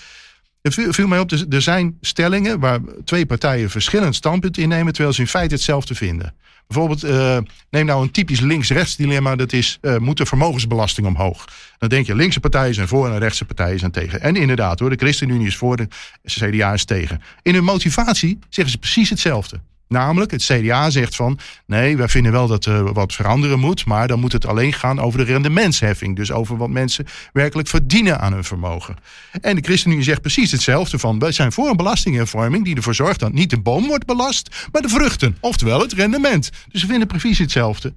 Het viel mij op, er zijn stellingen waar twee partijen verschillend standpunt innemen, terwijl ze in feite hetzelfde vinden. Bijvoorbeeld, uh, neem nou een typisch links-rechts dilemma. Dat is, uh, moet de vermogensbelasting omhoog? Dan denk je, linkse partijen zijn voor en rechtse partijen zijn tegen. En inderdaad hoor, de ChristenUnie is voor, de CDA is tegen. In hun motivatie zeggen ze precies hetzelfde. Namelijk, het CDA zegt van nee, wij vinden wel dat er wat veranderen moet, maar dan moet het alleen gaan over de rendementsheffing. Dus over wat mensen werkelijk verdienen aan hun vermogen. En de ChristenUnie zegt precies hetzelfde van wij zijn voor een belastinghervorming die ervoor zorgt dat niet de boom wordt belast, maar de vruchten, oftewel het rendement. Dus we vinden precies hetzelfde.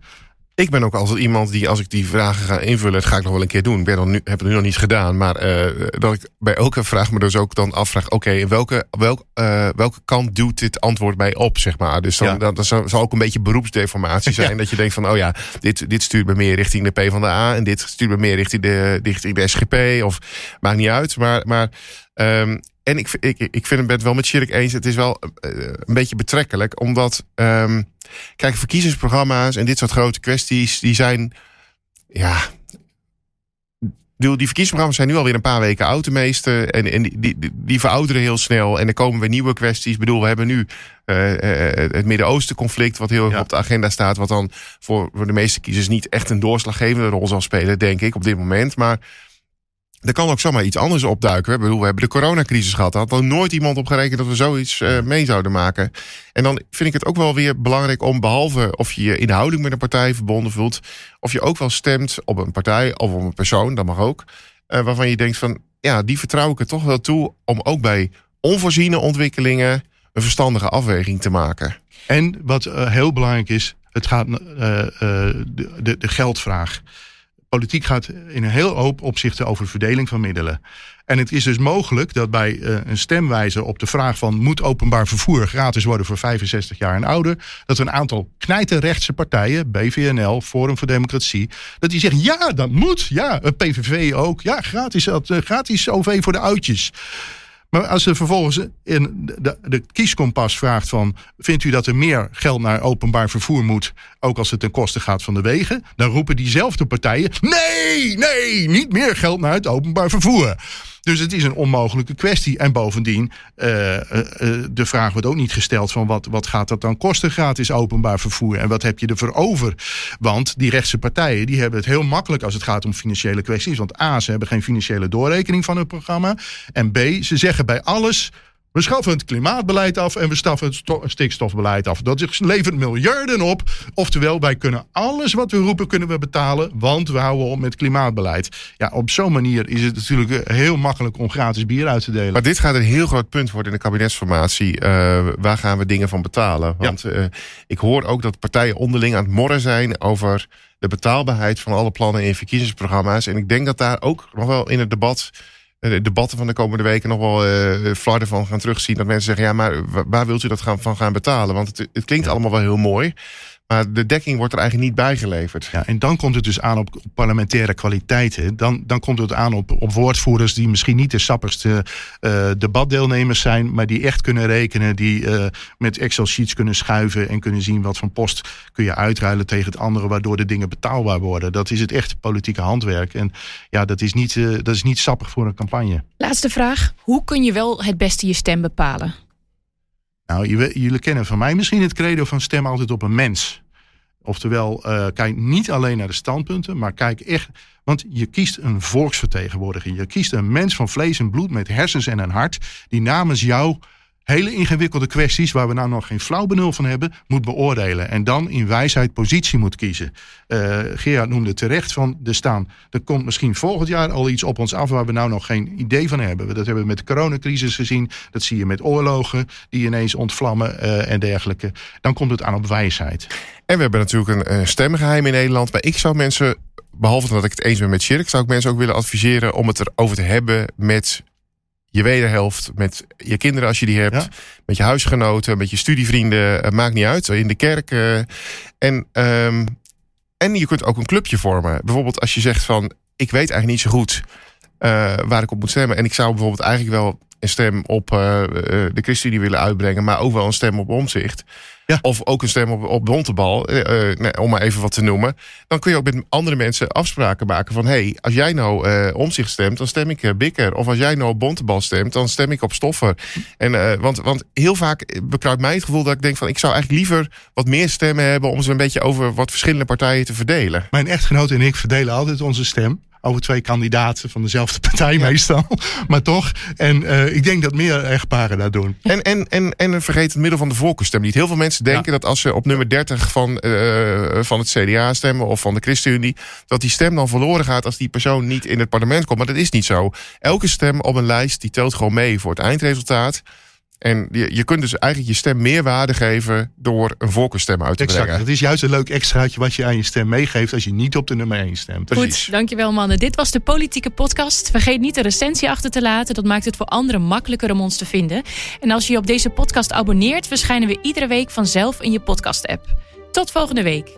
Ik ben ook altijd iemand die, als ik die vragen ga invullen, dat ga ik nog wel een keer doen. Ik ben dan nu, heb het nu nog niet gedaan. Maar uh, dat ik bij elke vraag me dus ook dan afvraag: oké, okay, welke, welk, uh, welke kant duwt dit antwoord mij op? Zeg maar. Dus dan, ja. dat, dat zal ook een beetje beroepsdeformatie zijn. Ja. Dat je denkt van: oh ja, dit, dit stuurt me meer richting de P van de A. En dit stuurt me meer richting de, richting de SGP. Of maakt niet uit. Maar. maar um, en ik, ik, ik vind het wel met Shirk eens. Het is wel uh, een beetje betrekkelijk, omdat. Um, Kijk, verkiezingsprogramma's en dit soort grote kwesties, die zijn. Ja. die verkiezingsprogramma's zijn nu alweer een paar weken oud, de meeste. En, en die, die, die verouderen heel snel. En er komen weer nieuwe kwesties. Ik bedoel, we hebben nu uh, het Midden-Oosten conflict, wat heel erg op de agenda staat. Wat dan voor, voor de meeste kiezers niet echt een doorslaggevende rol zal spelen, denk ik, op dit moment. Maar er kan ook zomaar iets anders opduiken. We, bedoel, we hebben de coronacrisis gehad. Daar had er nooit iemand op gerekend dat we zoiets uh, mee zouden maken. En dan vind ik het ook wel weer belangrijk om, behalve of je je inhoudelijk met een partij verbonden voelt, of je ook wel stemt op een partij of op een persoon, dat mag ook, uh, waarvan je denkt van, ja, die vertrouw ik er toch wel toe om ook bij onvoorziene ontwikkelingen een verstandige afweging te maken. En wat uh, heel belangrijk is, het gaat de, de, de geldvraag politiek gaat in een heel hoop opzichten over verdeling van middelen. En het is dus mogelijk dat bij uh, een stemwijzer op de vraag van moet openbaar vervoer gratis worden voor 65 jaar en ouder, dat een aantal knijterrechtse partijen, BVNL, Forum voor Democratie, dat die zeggen ja, dat moet. Ja, PVV ook. Ja, gratis, uh, gratis OV voor de oudjes. Maar als ze vervolgens in de, de kieskompas vraagt van... vindt u dat er meer geld naar openbaar vervoer moet... ook als het ten koste gaat van de wegen... dan roepen diezelfde partijen... nee, nee, niet meer geld naar het openbaar vervoer. Dus het is een onmogelijke kwestie. En bovendien, uh, uh, de vraag wordt ook niet gesteld van wat, wat gaat dat dan kosten gratis openbaar vervoer en wat heb je ervoor over? Want die rechtse partijen die hebben het heel makkelijk als het gaat om financiële kwesties. Want A, ze hebben geen financiële doorrekening van hun programma. En B, ze zeggen bij alles we schaffen het klimaatbeleid af en we staffen het stikstofbeleid af. Dat levert miljarden op. Oftewel, wij kunnen alles wat we roepen kunnen we betalen, want we houden op met klimaatbeleid. Ja, op zo'n manier is het natuurlijk eh, heel makkelijk om gratis bier uit te delen. Maar dit gaat een heel groot punt worden in de kabinetsformatie. Uh, waar gaan we dingen van betalen? Want ja. uh, ik hoor ook dat partijen onderling aan het morren zijn over de betaalbaarheid van alle plannen in verkiezingsprogramma's. En ik denk dat daar ook nog wel in het debat de debatten van de komende weken nog wel uh, flarden van gaan terugzien. Dat mensen zeggen, ja, maar waar wilt u dat gaan, van gaan betalen? Want het, het klinkt allemaal wel heel mooi. Maar de dekking wordt er eigenlijk niet bijgeleverd. Ja, en dan komt het dus aan op parlementaire kwaliteiten. Dan, dan komt het aan op, op woordvoerders die misschien niet de sappigste uh, debatdeelnemers zijn, maar die echt kunnen rekenen, die uh, met Excel-sheets kunnen schuiven en kunnen zien wat van post kun je uitruilen tegen het andere, waardoor de dingen betaalbaar worden. Dat is het echte politieke handwerk. En ja, dat is niet, uh, dat is niet sappig voor een campagne. Laatste vraag. Hoe kun je wel het beste je stem bepalen? Nou, jullie kennen van mij misschien het credo van stem altijd op een mens. Oftewel, uh, kijk niet alleen naar de standpunten, maar kijk echt. Want je kiest een volksvertegenwoordiger. Je kiest een mens van vlees en bloed met hersens en een hart. die namens jou hele ingewikkelde kwesties waar we nou nog geen flauw benul van hebben, moet beoordelen. En dan in wijsheid positie moet kiezen. Uh, Gerard noemde terecht van er staan. Er komt misschien volgend jaar al iets op ons af waar we nou nog geen idee van hebben. Dat hebben we met de coronacrisis gezien. Dat zie je met oorlogen die ineens ontvlammen uh, en dergelijke. Dan komt het aan op wijsheid. En we hebben natuurlijk een, een stemgeheim in Nederland. Maar ik zou mensen behalve dat ik het eens ben met Shirk, zou ik mensen ook willen adviseren om het erover te hebben met je wederhelft, met je kinderen als je die hebt, met je huisgenoten, met je studievrienden, maakt niet uit, in de kerk. Uh, en, um, en je kunt ook een clubje vormen. Bijvoorbeeld als je zegt van, ik weet eigenlijk niet zo goed uh, waar ik op moet stemmen. En ik zou bijvoorbeeld eigenlijk wel een stem op uh, de ChristenUnie willen uitbrengen, maar ook wel een stem op omzicht. Ja. Of ook een stem op, op Bontebal, uh, nee, om maar even wat te noemen. Dan kun je ook met andere mensen afspraken maken van... hé, hey, als jij nou uh, om zich stemt, dan stem ik Bikker. Of als jij nou op Bontebal stemt, dan stem ik op Stoffer. En, want, want heel vaak bekruipt mij het gevoel dat ik denk van... ik zou eigenlijk liever wat meer stemmen hebben... om ze een beetje over wat verschillende partijen te verdelen. Mijn echtgenoot en ik verdelen altijd onze stem over twee kandidaten van dezelfde partij meestal. Maar toch. En uh, ik denk dat meer echtparen dat doen. En, en, en, en vergeet het middel van de voorkeurstem niet. Heel veel mensen denken ja. dat als ze op nummer 30 van, uh, van het CDA stemmen... of van de ChristenUnie... dat die stem dan verloren gaat als die persoon niet in het parlement komt. Maar dat is niet zo. Elke stem op een lijst die telt gewoon mee voor het eindresultaat... En je, je, kunt dus eigenlijk je stem meer waarde geven door een voorkeurstem uit te exact, brengen. Het is juist een leuk extraatje wat je aan je stem meegeeft als je niet op de nummer 1 stemt. Precies. Goed, dankjewel mannen. Dit was de Politieke Podcast. Vergeet niet de recensie achter te laten. Dat maakt het voor anderen makkelijker om ons te vinden. En als je je op deze podcast abonneert, verschijnen we iedere week vanzelf in je podcast-app. Tot volgende week.